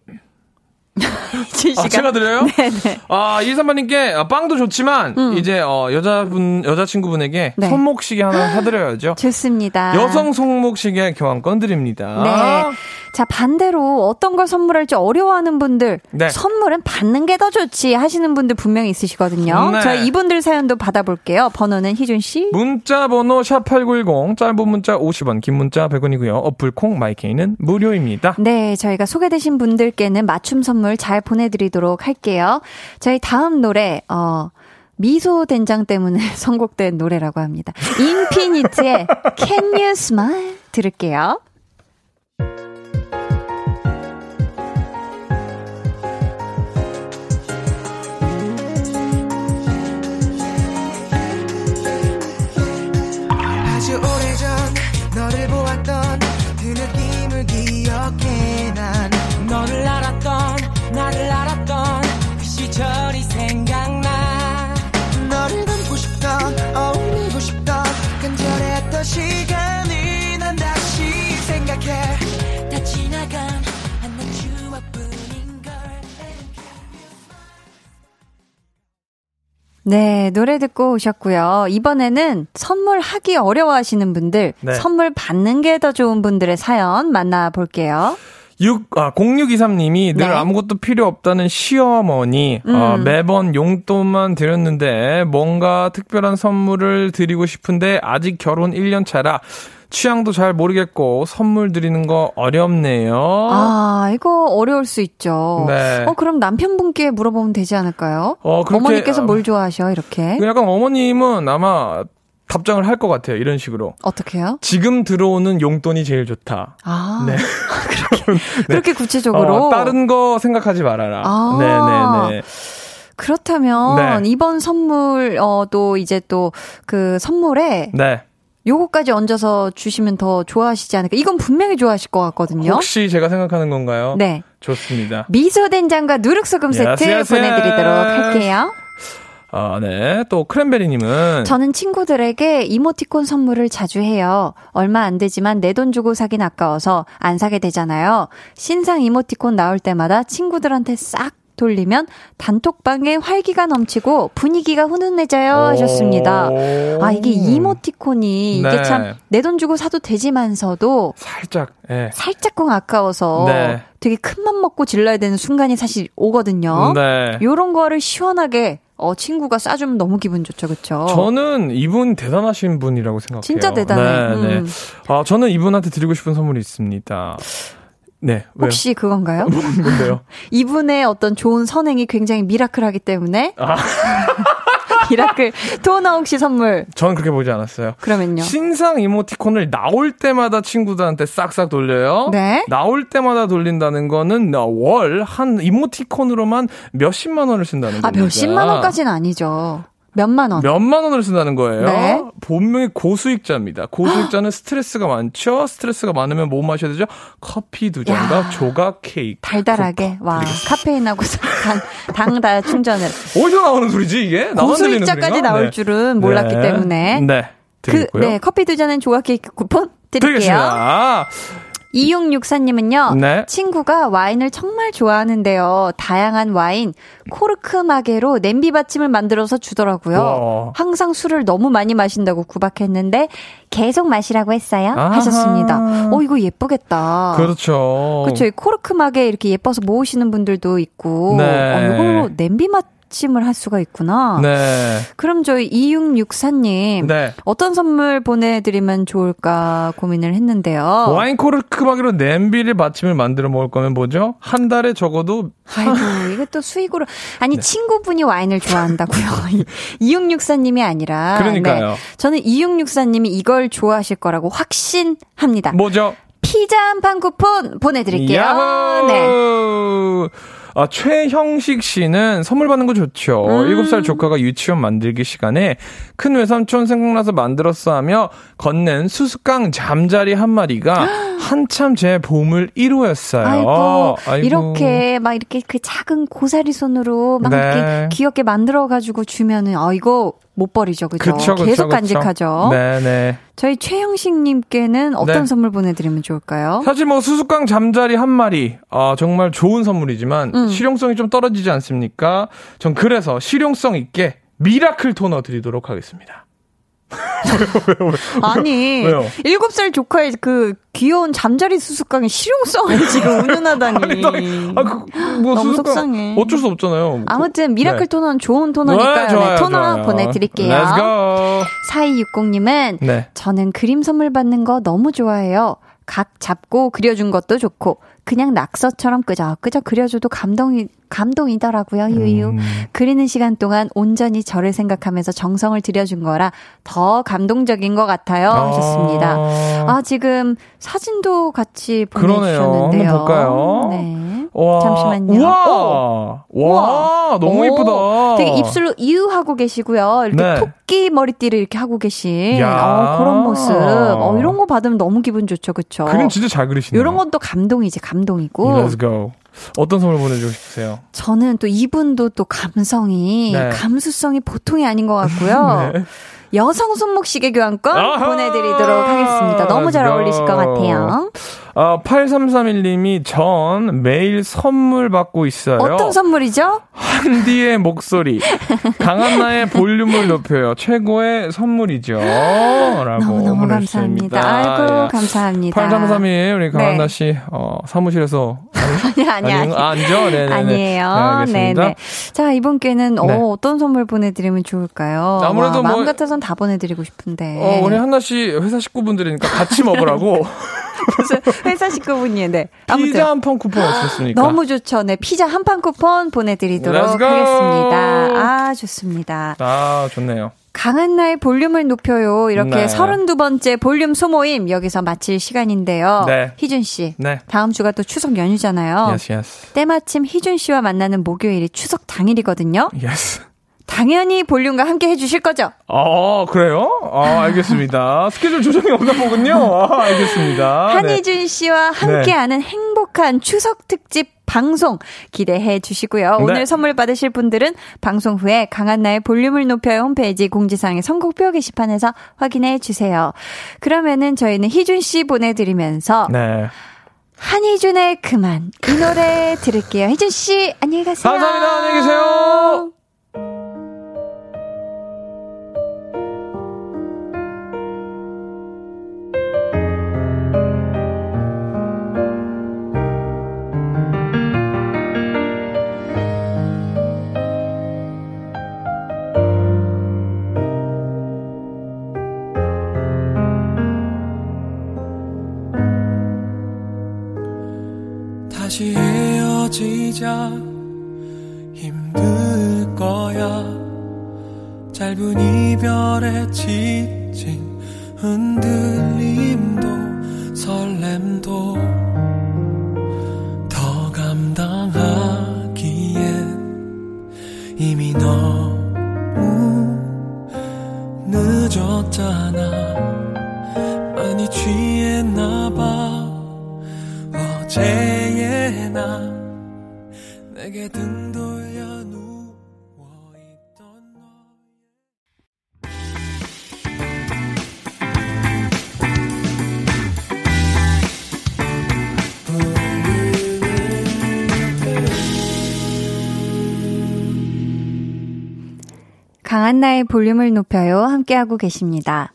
B: 아, 제가 드려요?
A: 네네.
B: 아, 이삼바님께 아, 빵도 좋지만 이제 어, 여자분 여자친구분에게
A: 네.
B: 손목시계 하나 사드려야죠.
A: 좋습니다.
B: 여성 손목시계 교환권 드립니다.
A: 네. 자, 반대로 어떤 걸 선물할지 어려워하는 분들,
B: 네.
A: 선물은 받는 게 더 좋지 하시는 분들 분명히 있으시거든요.
B: 네.
A: 저희 이분들 사연도 받아볼게요. 번호는 희준씨.
B: 문자 번호 샵8910 짧은 문자 50원 긴 문자 100원이고요. 어플 콩 마이케이는 무료입니다.
A: 네, 저희가 소개되신 분들께는 맞춤 선물 잘 보내드리도록 할게요. 저희 다음 노래, 어, 미소 된장 때문에 선곡된 노래라고 합니다. 인피니트의 Can You Smile 들을게요. 네, 노래 듣고 오셨고요. 이번에는 선물하기 어려워하시는 분들,
B: 네.
A: 선물 받는 게 더 좋은 분들의 사연 만나볼게요.
B: 6, 아, 0623님이 늘
A: 네.
B: 아무것도 필요 없다는 시어머니, 어,
A: 음.
B: 매번 용돈만 드렸는데 뭔가 특별한 선물을 드리고 싶은데 아직 결혼 1년 차라 취향도 잘 모르겠고 선물 드리는 거 어렵네요.
A: 아, 이거 어려울 수 있죠.
B: 네.
A: 어, 그럼 남편분께 물어보면 되지 않을까요?
B: 어, 그렇게,
A: 어머니께서
B: 어,
A: 뭘 좋아하셔, 이렇게?
B: 그 약간 어머님은 아마 답장을 할 것 같아요. 이런 식으로.
A: 어떻게요?
B: 지금 들어오는 용돈이 제일 좋다.
A: 아,
B: 네.
A: 그렇게 구체적으로.
B: 어, 다른 거 생각하지 말아라.
A: 아.
B: 네네네.
A: 그렇다면
B: 네.
A: 이번 선물, 어, 또 이제 또 그 선물에
B: 네.
A: 요거까지 얹어서 주시면 더 좋아하시지 않을까. 이건 분명히 좋아하실 것 같거든요.
B: 혹시 제가 생각하는 건가요?
A: 네.
B: 좋습니다.
A: 미소 된장과 누룩소금 세트
B: yes,
A: 보내드리도록. 할게요.
B: 아, 네. 또 크랜베리님은
A: 저는 친구들에게 이모티콘 선물을 자주 해요. 얼마 안 되지만 내 돈 주고 사긴 아까워서 안 사게 되잖아요. 신상 이모티콘 나올 때마다 친구들한테 싹 돌리면 단톡방에 활기가 넘치고 분위기가 훈훈해져요 하셨습니다. 아 이게 이모티콘이 이게
B: 네.
A: 참내 돈 주고 사도 되지만서도
B: 살짝 예.
A: 살짝쿵 아까워서
B: 네.
A: 되게 큰 맘 먹고 질러야 되는 순간이 사실 오거든요.
B: 네.
A: 요런 거를 시원하게 어 친구가 싸주면 너무 기분 좋죠, 그렇죠?
B: 저는 이분 대단하신 분이라고 생각해요.
A: 진짜 대단해.
B: 네, 네.
A: 음.
B: 아, 저는 이분한테 드리고 싶은 선물이 있습니다. 네. 왜요?
A: 혹시 그건가요?
B: 뭔데요?
A: 이분의 어떤 좋은 선행이 굉장히 miracle하기 때문에
B: 아.
A: 미라클 토너 혹시 선물
B: 저는 그렇게 보지 않았어요.
A: 그러면요.
B: 신상 이모티콘을 나올 때마다 친구들한테 싹싹 돌려요.
A: 네.
B: 나올 때마다 돌린다는 거는 월 한 이모티콘으로만 몇십만 원을 쓴다는
A: 아
B: 겁니다.
A: 몇십만 원까지는 아니죠. 몇만 원.
B: 몇만 원을 쓴다는 거예요.
A: 네.
B: 본명이 고수익자입니다. 고수익자는 스트레스가 많죠. 스트레스가 많으면 뭐 마셔야 되죠? 커피 두 잔과
A: 야.
B: 조각 케이크.
A: 달달하게 와
B: 드리겠습니다.
A: 카페인하고 당다 충전을
B: 어디서 나오는 소리지 이게?
A: 고수익자까지? 나올
B: 네.
A: 줄은 몰랐기
B: 네.
A: 때문에
B: 네.
A: 그,
B: 드리고요.
A: 네, 커피 두 잔은 조각 케이크 쿠폰 드릴게요.
B: 드리겠습니다.
A: 2664님은요,
B: 네.
A: 친구가 와인을 정말 좋아하는데요. 다양한 와인, 코르크 마개로 냄비 받침을 만들어서 주더라고요.
B: 와.
A: 항상 술을 너무 많이 마신다고 구박했는데, 계속 마시라고 했어요.
B: 아하.
A: 하셨습니다. 어, 이거 예쁘겠다.
B: 그렇죠.
A: 그렇죠. 이 코르크 마개 이렇게 예뻐서 모으시는 분들도 있고,
B: 네.
A: 어, 이걸로 냄비 받침을 할 수가 있구나.
B: 네.
A: 그럼 저희 2664님,
B: 네.
A: 어떤 선물 보내드리면 좋을까 고민을 했는데요.
B: 와인 코르크박이로 냄비를 받침을 만들어 먹을 거면 뭐죠? 한 달에 적어도
A: 아이고, 이게 또 수익으로. 아니,
B: 네.
A: 친구분이 와인을 좋아한다고요. 2664님이 아니라.
B: 그러니까요.
A: 네. 저는 2664님이 이걸 좋아하실 거라고 확신합니다.
B: 뭐죠?
A: 피자 한 판 쿠폰 보내드릴게요.
B: 야호!
A: 네.
B: 아, 최형식 씨는 선물 받는 거 좋죠.
A: 음.
B: 7살 조카가 유치원 만들기 시간에 큰 외삼촌 생각나서 만들었어 하며 건넨 수수깡 잠자리 한 마리가 한참 제 보물 1호였어요.
A: 아이고, 이렇게 막 이렇게 그 작은 고사리 손으로 막
B: 네.
A: 이렇게 귀엽게 만들어 가지고 주면은, 아, 이거 못 버리죠. 그죠?
B: 그쵸, 그쵸,
A: 계속
B: 그쵸.
A: 간직하죠.
B: 네네.
A: 저희 최형식님께는 어떤
B: 네.
A: 선물 보내드리면 좋을까요?
B: 사실 뭐 수수깡 잠자리 한 마리, 아, 정말 좋은 선물이지만
A: 음.
B: 실용성이 좀 떨어지지 않습니까? 전 그래서 실용성 있게 미라클 토너 드리도록 하겠습니다.
A: 아니,
B: 왜요?
A: 일곱 살 조카의 그 귀여운 잠자리 수수깡의 실용성을 지금 운운하다니.
B: 아, 그, 뭐
A: 너무 속상해.
B: 어쩔 수 없잖아요.
A: 아무튼 미라클
B: 네.
A: 토너는 좋은 토너니까요.
B: 네, 좋아요,
A: 네, 토너
B: 좋아요.
A: 보내드릴게요.
B: Let's go.
A: 4260님은
B: 네.
A: 저는 그림 선물 받는 거 너무 좋아해요. 각 잡고 그려준 것도 좋고 그냥 낙서처럼 끄적 끄적 그려줘도 감동이 감동이더라고요. 유유.
B: 음.
A: 그리는 시간 동안 온전히 저를 생각하면서 정성을 들여준 거라 더 감동적인 것 같아요. 하셨습니다. 아 지금 사진도 같이
B: 그러네요.
A: 보내주셨는데요.
B: 한번 볼까요?
A: 네.
B: 와.
A: 잠시만요.
B: 우와. 와. 너무
A: 오,
B: 이쁘다.
A: 되게 입술로 이유 하고 계시고요. 이렇게
B: 네.
A: 토끼 머리띠를 이렇게 하고 계신
B: 야.
A: 어, 그런 모습. 어, 이런 거 받으면 너무 기분 좋죠, 그쵸?
B: 그림 진짜 잘 그리시네요.
A: 이런 것도 감동이지, 감동이고.
B: Let's go. 어떤 선물 보내주고 싶으세요?
A: 저는 또 이분도 또 감성이,
B: 네.
A: 감수성이 보통이 아닌 것 같고요.
B: 네.
A: 여성 손목 시계 교환권
B: 아하!
A: 보내드리도록 하겠습니다. 너무 잘. 어울리실 것 같아요.
B: 아, 8331님이 전 매일 선물 받고 있어요.
A: 어떤 선물이죠?
B: 한디의 목소리. 강한나의 볼륨을 높여요. 최고의 선물이죠. 라고.
A: 너무너무. 감사합니다. 아이고,
B: 야.
A: 감사합니다.
B: 8331 우리 강한나
A: 네.
B: 씨, 어, 사무실에서.
A: 아니, 아니, 아니.
B: 아, 아니죠? 네네네.
A: 아니에요.
B: 네.
A: 네네. 자, 이분께는
B: 네.
A: 어, 어떤 선물 보내드리면 좋을까요?
B: 아무래도
A: 와, 마음
B: 뭐-
A: 같아선 다 보내드리고 싶은데.
B: 어, 우리 한나 씨 회사 식구분들이니까 같이 먹으라고.
A: 무슨 회사 식구분이, 네. 아무튼.
B: 피자 한 판 쿠폰 어떻습니까?
A: 너무 좋죠. 네. 피자 한 판 쿠폰 보내드리도록. 하겠습니다. 아, 좋습니다.
B: 아, 좋네요.
A: 강한 나의 볼륨을 높여요. 이렇게
B: 네.
A: 32번째 볼륨 소모임 여기서 마칠 시간인데요.
B: 네.
A: 희준 씨.
B: 네.
A: 다음 주가 또 추석 연휴잖아요.
B: Yes, yes.
A: 때마침 희준 씨와 만나는 목요일이 추석 당일이거든요.
B: Yes.
A: 당연히 볼륨과 함께 해주실 거죠?
B: 아, 그래요? 아, 알겠습니다. 스케줄 조정이 없나 보군요. 아, 알겠습니다. 네.
A: 한희준 씨와 함께하는 행복한 추석 특집 방송 기대해 주시고요. 오늘
B: 네.
A: 선물 받으실 분들은 방송 후에 강한나의 볼륨을 높여요 홈페이지 공지사항의 선곡표 게시판에서 확인해 주세요. 그러면은 저희는 희준 씨 보내드리면서
B: 네.
A: 한희준의 그만 이 노래 들을게요. 희준 씨 안녕히 가세요.
B: 감사합니다. 안녕히 계세요.
E: 다시 헤어지자. 힘들 거야. 짧은 이별에 지친 흔들림도 설렘도
A: 한나의 볼륨을 높여요. 함께하고 계십니다.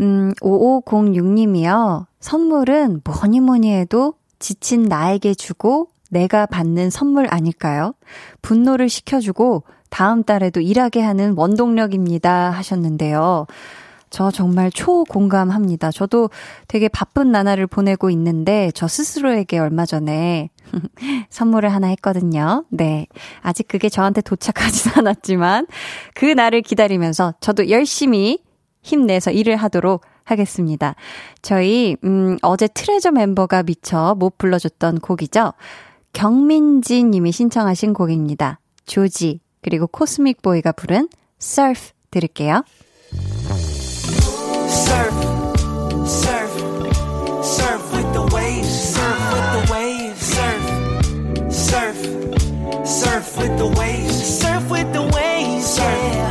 A: 음, 5506님이요. 선물은 뭐니 뭐니 해도 지친 나에게 주고 내가 받는 선물 아닐까요? 분노를 식혀주고 다음 달에도 일하게 하는 원동력입니다. 하셨는데요. 저 정말 초공감합니다. 저도 되게 바쁜 나날을 보내고 있는데 저 스스로에게 얼마 전에 선물을 하나 했거든요. 네. 아직 그게 저한테 도착하진 않았지만 그 날을 기다리면서 저도 열심히 힘내서 일을 하도록 하겠습니다. 저희 음 어제 트레저 멤버가 미처 못 불러줬던 곡이죠. 경민지 님이 신청하신 곡입니다. 조지 그리고 코스믹 보이가 부른 Surf 들을게요.
E: Surf, surf, surf with the waves, surf with the waves, surf, surf, surf with the waves, surf with the waves, yeah.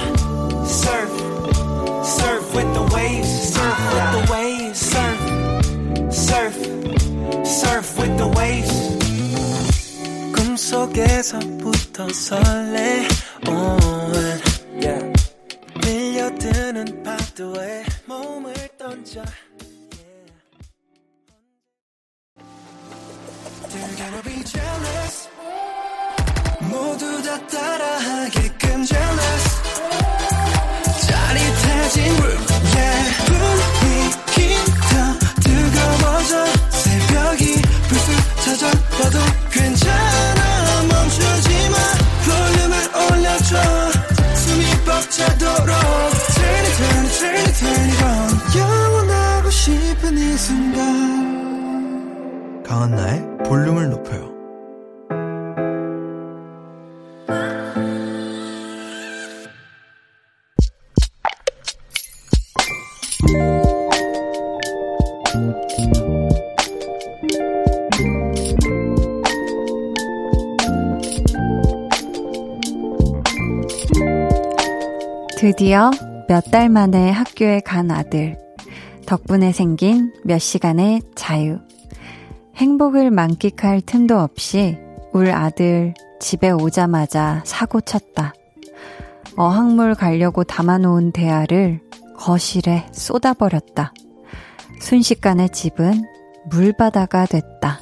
E: Surf, surf with the waves, surf with the waves, surf, surf, surf with the waves. 꿈속에서부터 설레, on. Yeah. 밀려드는 파도에 몸을 던져. They're gonna be jealous. 모두 다 따라하게끔 jealous. 짜릿해진 room yeah. 분위기 더 뜨거워져 새벽이 불쑥 찾아와도 괜찮아. 멈추지 마. 볼륨을 올려줘. 숨이 벅차도록 Turn it turn it turn it turn it on 영원하고 싶은 이 순간
F: 강한나의 볼륨을 높여요.
A: 드디어 몇 달 만에 학교에 간 아들. 덕분에 생긴 몇 시간의 자유. 행복을 만끽할 틈도 없이 울 아들 집에 오자마자 사고 쳤다. 어학물 가려고 담아놓은 대야를 거실에 쏟아버렸다. 순식간에 집은 물바다가 됐다.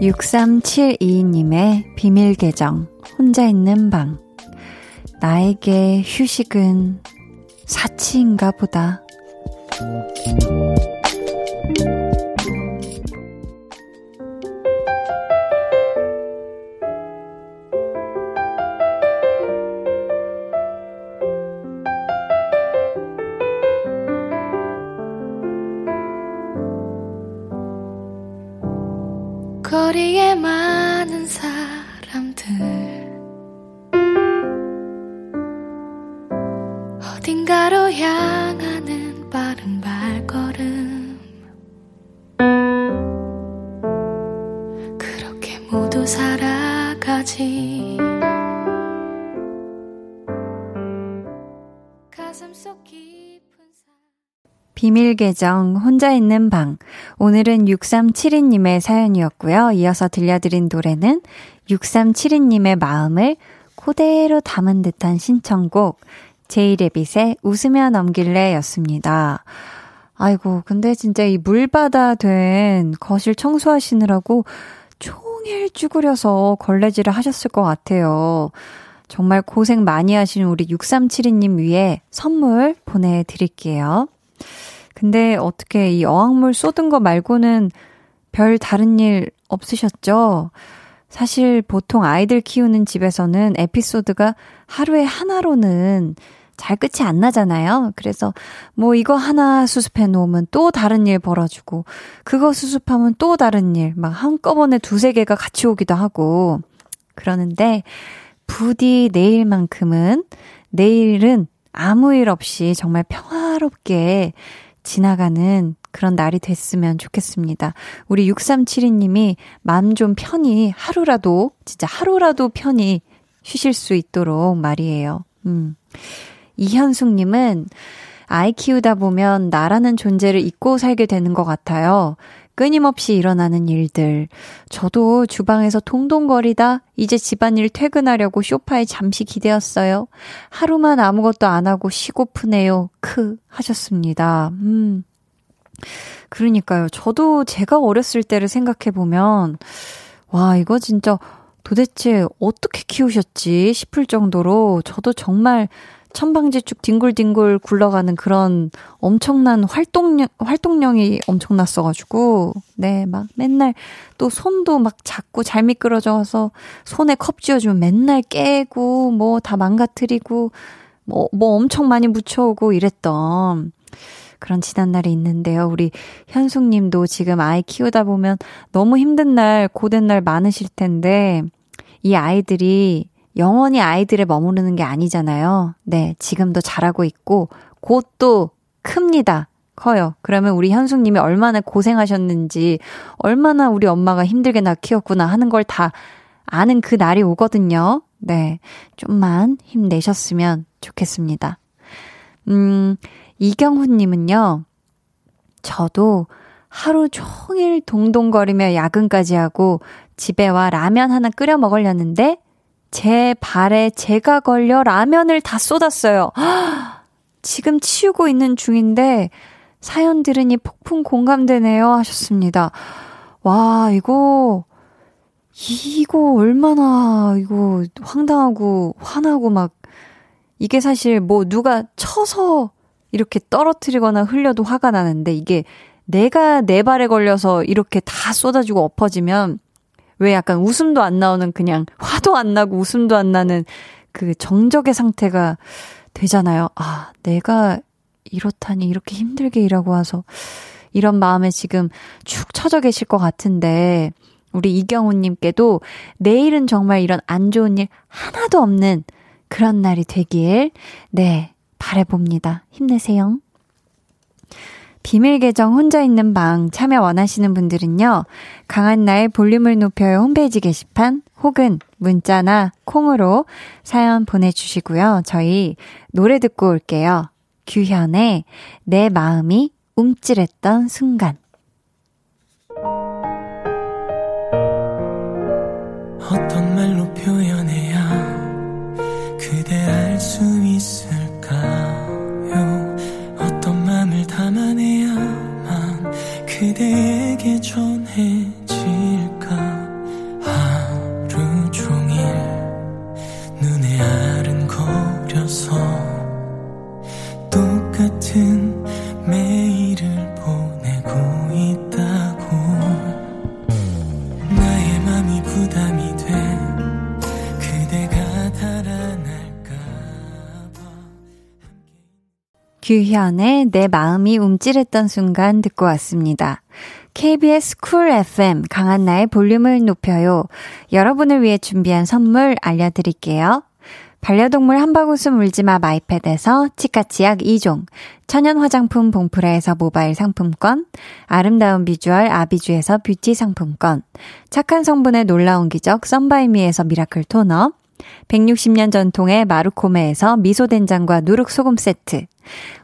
A: (6372님의) 비밀 계정 혼자 있는 방 나에게 휴식은 사치인가 보다. 비밀 계정 혼자 있는 방. 오늘은 6372님의 사연이었고요. 이어서 들려드린 노래는 6372님의 마음을 그대로 담은 듯한 신청곡 제이레빗의 웃으며 넘길래 였습니다. 아이고, 근데 진짜 이 물바다 된 거실 청소하시느라고 종일 쭈그려서 걸레질을 하셨을 것 같아요. 정말 고생 많이 하시는 우리 6372님 위에 선물 보내드릴게요. 근데 어떻게 이 어항물 쏟은 거 말고는 별 다른 일 없으셨죠? 사실 보통 아이들 키우는 집에서는 에피소드가 하루에 하나로는 잘 끝이 안 나잖아요. 그래서 뭐 이거 하나 수습해 놓으면 또 다른 일 벌어지고 그거 수습하면 또 다른 일 막 한꺼번에 두세 개가 같이 오기도 하고 그러는데 부디 내일만큼은 내일은 아무 일 없이 정말 평화롭게 지나가는 그런 날이 됐으면 좋겠습니다. 우리 6372님이 마음 좀 편히 하루라도, 진짜 하루라도 편히 쉬실 수 있도록 말이에요. 음. 이현숙님은 아이 키우다 보면 나라는 존재를 잊고 살게 되는 것 같아요. 끊임없이 일어나는 일들. 저도 주방에서 동동거리다 이제 집안일 퇴근하려고 쇼파에 잠시 기대었어요. 하루만 아무것도 안 하고 쉬고프네요. 크 하셨습니다. 음. 그러니까요. 저도 제가 어렸을 때를 생각해 보면 와, 이거 진짜 도대체 어떻게 키우셨지 싶을 정도로 저도 정말 천방지축 뒹굴뒹굴 굴러가는 그런 엄청난 활동량, 활동량이 엄청났어가지고, 네, 막 맨날 또 손도 막 작고 잘 미끄러져서 손에 컵 쥐어주면 맨날 깨고, 뭐 다 망가뜨리고, 뭐, 뭐 엄청 많이 묻혀오고 이랬던 그런 지난 날이 있는데요. 우리 현숙 님도 지금 아이 키우다 보면 너무 힘든 날, 고된 날 많으실 텐데, 이 아이들이 영원히 아이들에 머무르는 게 아니잖아요. 네, 지금도 잘하고 있고, 곧 또 큽니다. 커요. 그러면 우리 현숙님이 얼마나 고생하셨는지, 얼마나 우리 엄마가 힘들게 나 키웠구나 하는 걸 다 아는 그 날이 오거든요. 네, 좀만 힘내셨으면 좋겠습니다. 음, 이경훈님은요, 저도 하루 종일 동동거리며 야근까지 하고 집에 와 라면 하나 끓여 먹으려는데 제 발에 제가 걸려 라면을 다 쏟았어요. 지금 치우고 있는 중인데 사연 들으니 폭풍 공감되네요 하셨습니다. 와, 이거 이거 얼마나 이거 황당하고 화나고 막 이게 사실 뭐 누가 쳐서 이렇게 떨어뜨리거나 흘려도 화가 나는데 이게 내가 내 발에 걸려서 이렇게 다 쏟아지고 엎어지면 왜 약간 웃음도 안 나오는 그냥 화도 안 나고 웃음도 안 나는 그 정적의 상태가 되잖아요. 아, 내가 이렇다니 이렇게 힘들게 일하고 와서 이런 마음에 지금 축 처져 계실 것 같은데 우리 이경우님께도 내일은 정말 이런 안 좋은 일 하나도 없는 그런 날이 되길 네 바래봅니다. 힘내세요. 비밀 계정 혼자 있는 방 참여 원하시는 분들은요. 강한나의 볼륨을 높여요 홈페이지 게시판 혹은 문자나 콩으로 사연 보내주시고요. 저희 노래 듣고 올게요. 규현의 내 마음이 움찔했던 순간.
E: 어떤 말로 표현해 그
A: 규현의 내 마음이 움찔했던 순간 듣고 왔습니다. KBS 쿨 FM 강한나의 볼륨을 높여요. 여러분을 위해 준비한 선물 알려드릴게요. 반려동물 한바구스 물지마 마이패드에서 치카치약 2종, 천연 화장품 봉프레에서 모바일 상품권, 아름다운 비주얼 아비주에서 뷰티 상품권, 착한 성분의 놀라운 기적 썬바이미에서 미라클 토너, 160년 전통의 마루코메에서 미소된장과 누룩소금 세트,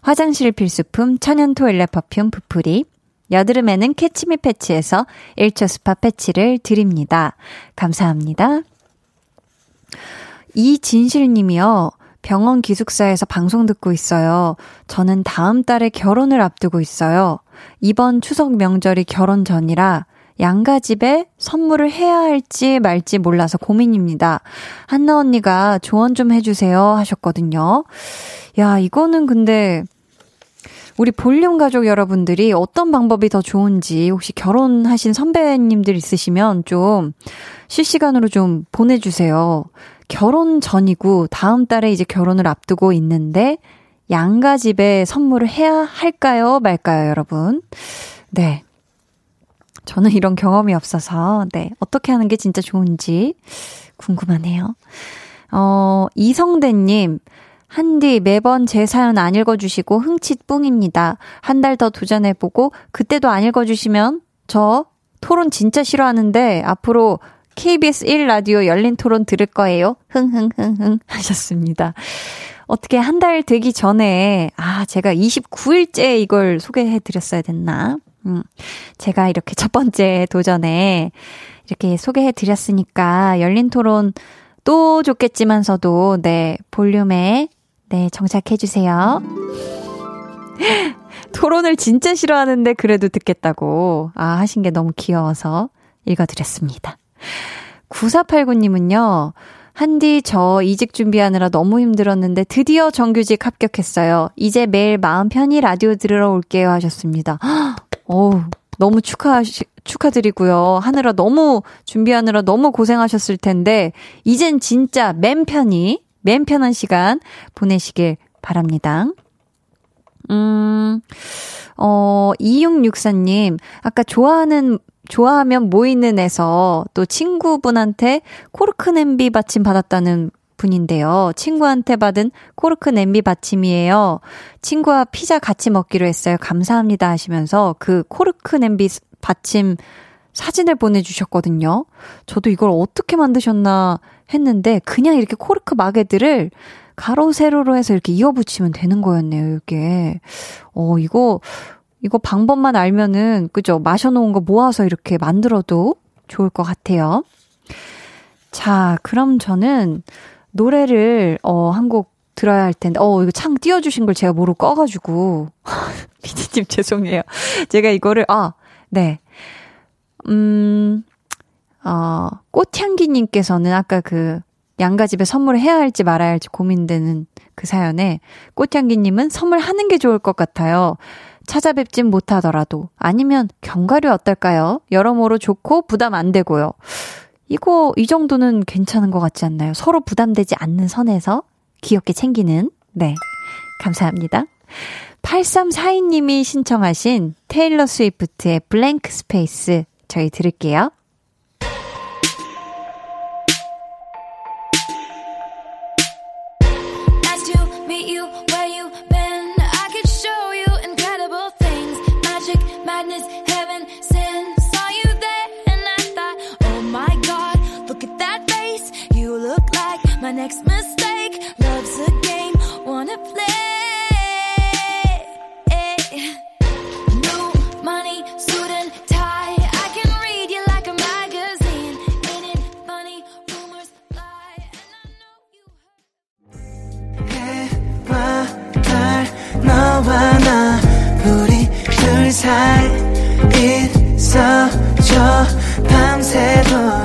A: 화장실 필수품 천연 toilet perfume 부풀이, 여드름에는 캐치미 패치에서 1초 spot 패치를 드립니다. 감사합니다. 이진실 님이요. 병원 기숙사에서 방송 듣고 있어요. 저는 다음 달에 결혼을 앞두고 있어요. 이번 추석 명절이 결혼 전이라 양가 집에 선물을 해야 할지 말지 몰라서 고민입니다. 한나 언니가 조언 좀 해주세요 하셨거든요. 야, 이거는 근데 우리 볼륨 가족 여러분들이 어떤 방법이 더 좋은지 혹시 결혼하신 선배님들 있으시면 좀 실시간으로 좀 보내주세요. 결혼 전이고 다음 달에 이제 결혼을 앞두고 있는데 양가 집에 선물을 해야 할까요? 말까요, 여러분? 네. 저는 이런 경험이 없어서, 네. 어떻게 하는 게 진짜 좋은지 궁금하네요. 어, 이성대님, 한디 매번 제 사연 안 읽어주시고 흥칫 뿡입니다. 한 달 더 도전해보고 그때도 안 읽어주시면 저 토론 진짜 싫어하는데 앞으로 KBS 1 라디오 열린 토론 들을 거예요. 흥흥흥흥 하셨습니다. 어떻게 한 달 되기 전에 아 제가 29일째 이걸 소개해 드렸어야 됐나? 음. 제가 이렇게 첫 번째 도전에 이렇게 소개해 드렸으니까 열린 토론 또 좋겠지만서도 네 볼륨에 네 정착해 주세요. 토론을 진짜 싫어하는데 그래도 듣겠다고 아 하신 게 너무 귀여워서 읽어 드렸습니다. 9489님은요, 한디 저 이직 준비하느라 너무 힘들었는데 드디어 정규직 합격했어요. 이제 매일 마음 편히 라디오 들으러 올게요 하셨습니다. 어우, 너무 축하, 축하드리고요. 하느라 너무, 준비하느라 너무 고생하셨을 텐데, 이젠 진짜 맨 편히, 맨 편한 시간 보내시길 바랍니다. 음, 어, 2664님, 아까 좋아하는 좋아하면 모이는 에서 또 친구분한테 코르크 냄비 받침 받았다는 분인데요. 친구한테 받은 코르크 냄비 받침이에요. 친구와 피자 같이 먹기로 했어요. 감사합니다 하시면서 그 코르크 냄비 받침 사진을 보내주셨거든요. 저도 이걸 어떻게 만드셨나 했는데 그냥 이렇게 코르크 마개들을 가로 세로로 해서 이렇게 이어 붙이면 되는 거였네요. 이게 어 이거 이거 방법만 알면은, 그죠? 마셔놓은 거 모아서 이렇게 만들어도 좋을 것 같아요. 자, 그럼 저는 노래를, 어, 한 곡 들어야 할 텐데, 어, 이거 창 띄워주신 걸 제가 모르고 꺼가지고. 피디님 죄송해요. 제가 이거를, 아, 네. 음, 어, 꽃향기님께서는 아까 그, 양가집에 선물을 해야 할지 말아야 할지 고민되는 그 사연에, 꽃향기님은 선물하는 게 좋을 것 같아요. 찾아뵙진 못하더라도 아니면 견과류 어떨까요? 여러모로 좋고 부담 안 되고요. 이거 이 정도는 괜찮은 것 같지 않나요? 서로 부담되지 않는 선에서 귀엽게 챙기는 네 감사합니다. 8342님이 신청하신 테일러 스위프트의 Blank Space 저희 들을게요.
D: next mistake. Love's a game, wanna play. New money, suit and tie. I can read you like a magazine. Ain't it funny? Rumors fly, and I know you.
E: 해와 달 너와 나 우리 둘 사이 있어줘 밤새도록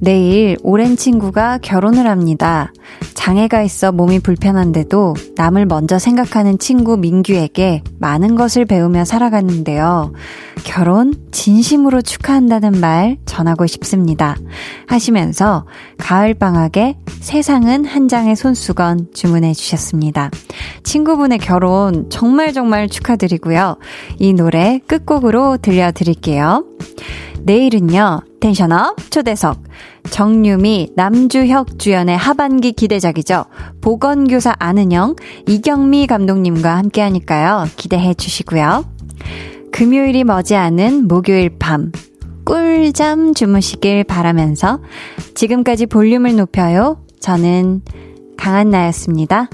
A: 내일 오랜 친구가 결혼을 합니다. 장애가 있어 몸이 불편한데도 남을 먼저 생각하는 친구 민규에게 많은 것을 배우며 살아갔는데요. 결혼 진심으로 축하한다는 말 전하고 싶습니다. 하시면서 가을방학에 세상은 한 장의 손수건 주문해 주셨습니다. 친구분의 결혼 정말 정말 축하드리고요. 이 노래 끝곡으로 들려드릴게요. 내일은요, 텐션업 초대석. 정유미, 남주혁 주연의 하반기 기대작이죠. 보건교사 아는영, 이경미 감독님과 함께 하니까요. 기대해 주시고요. 금요일이 머지않은 목요일 밤. 꿀잠 주무시길 바라면서 지금까지 볼륨을 높여요. 저는 강한나였습니다.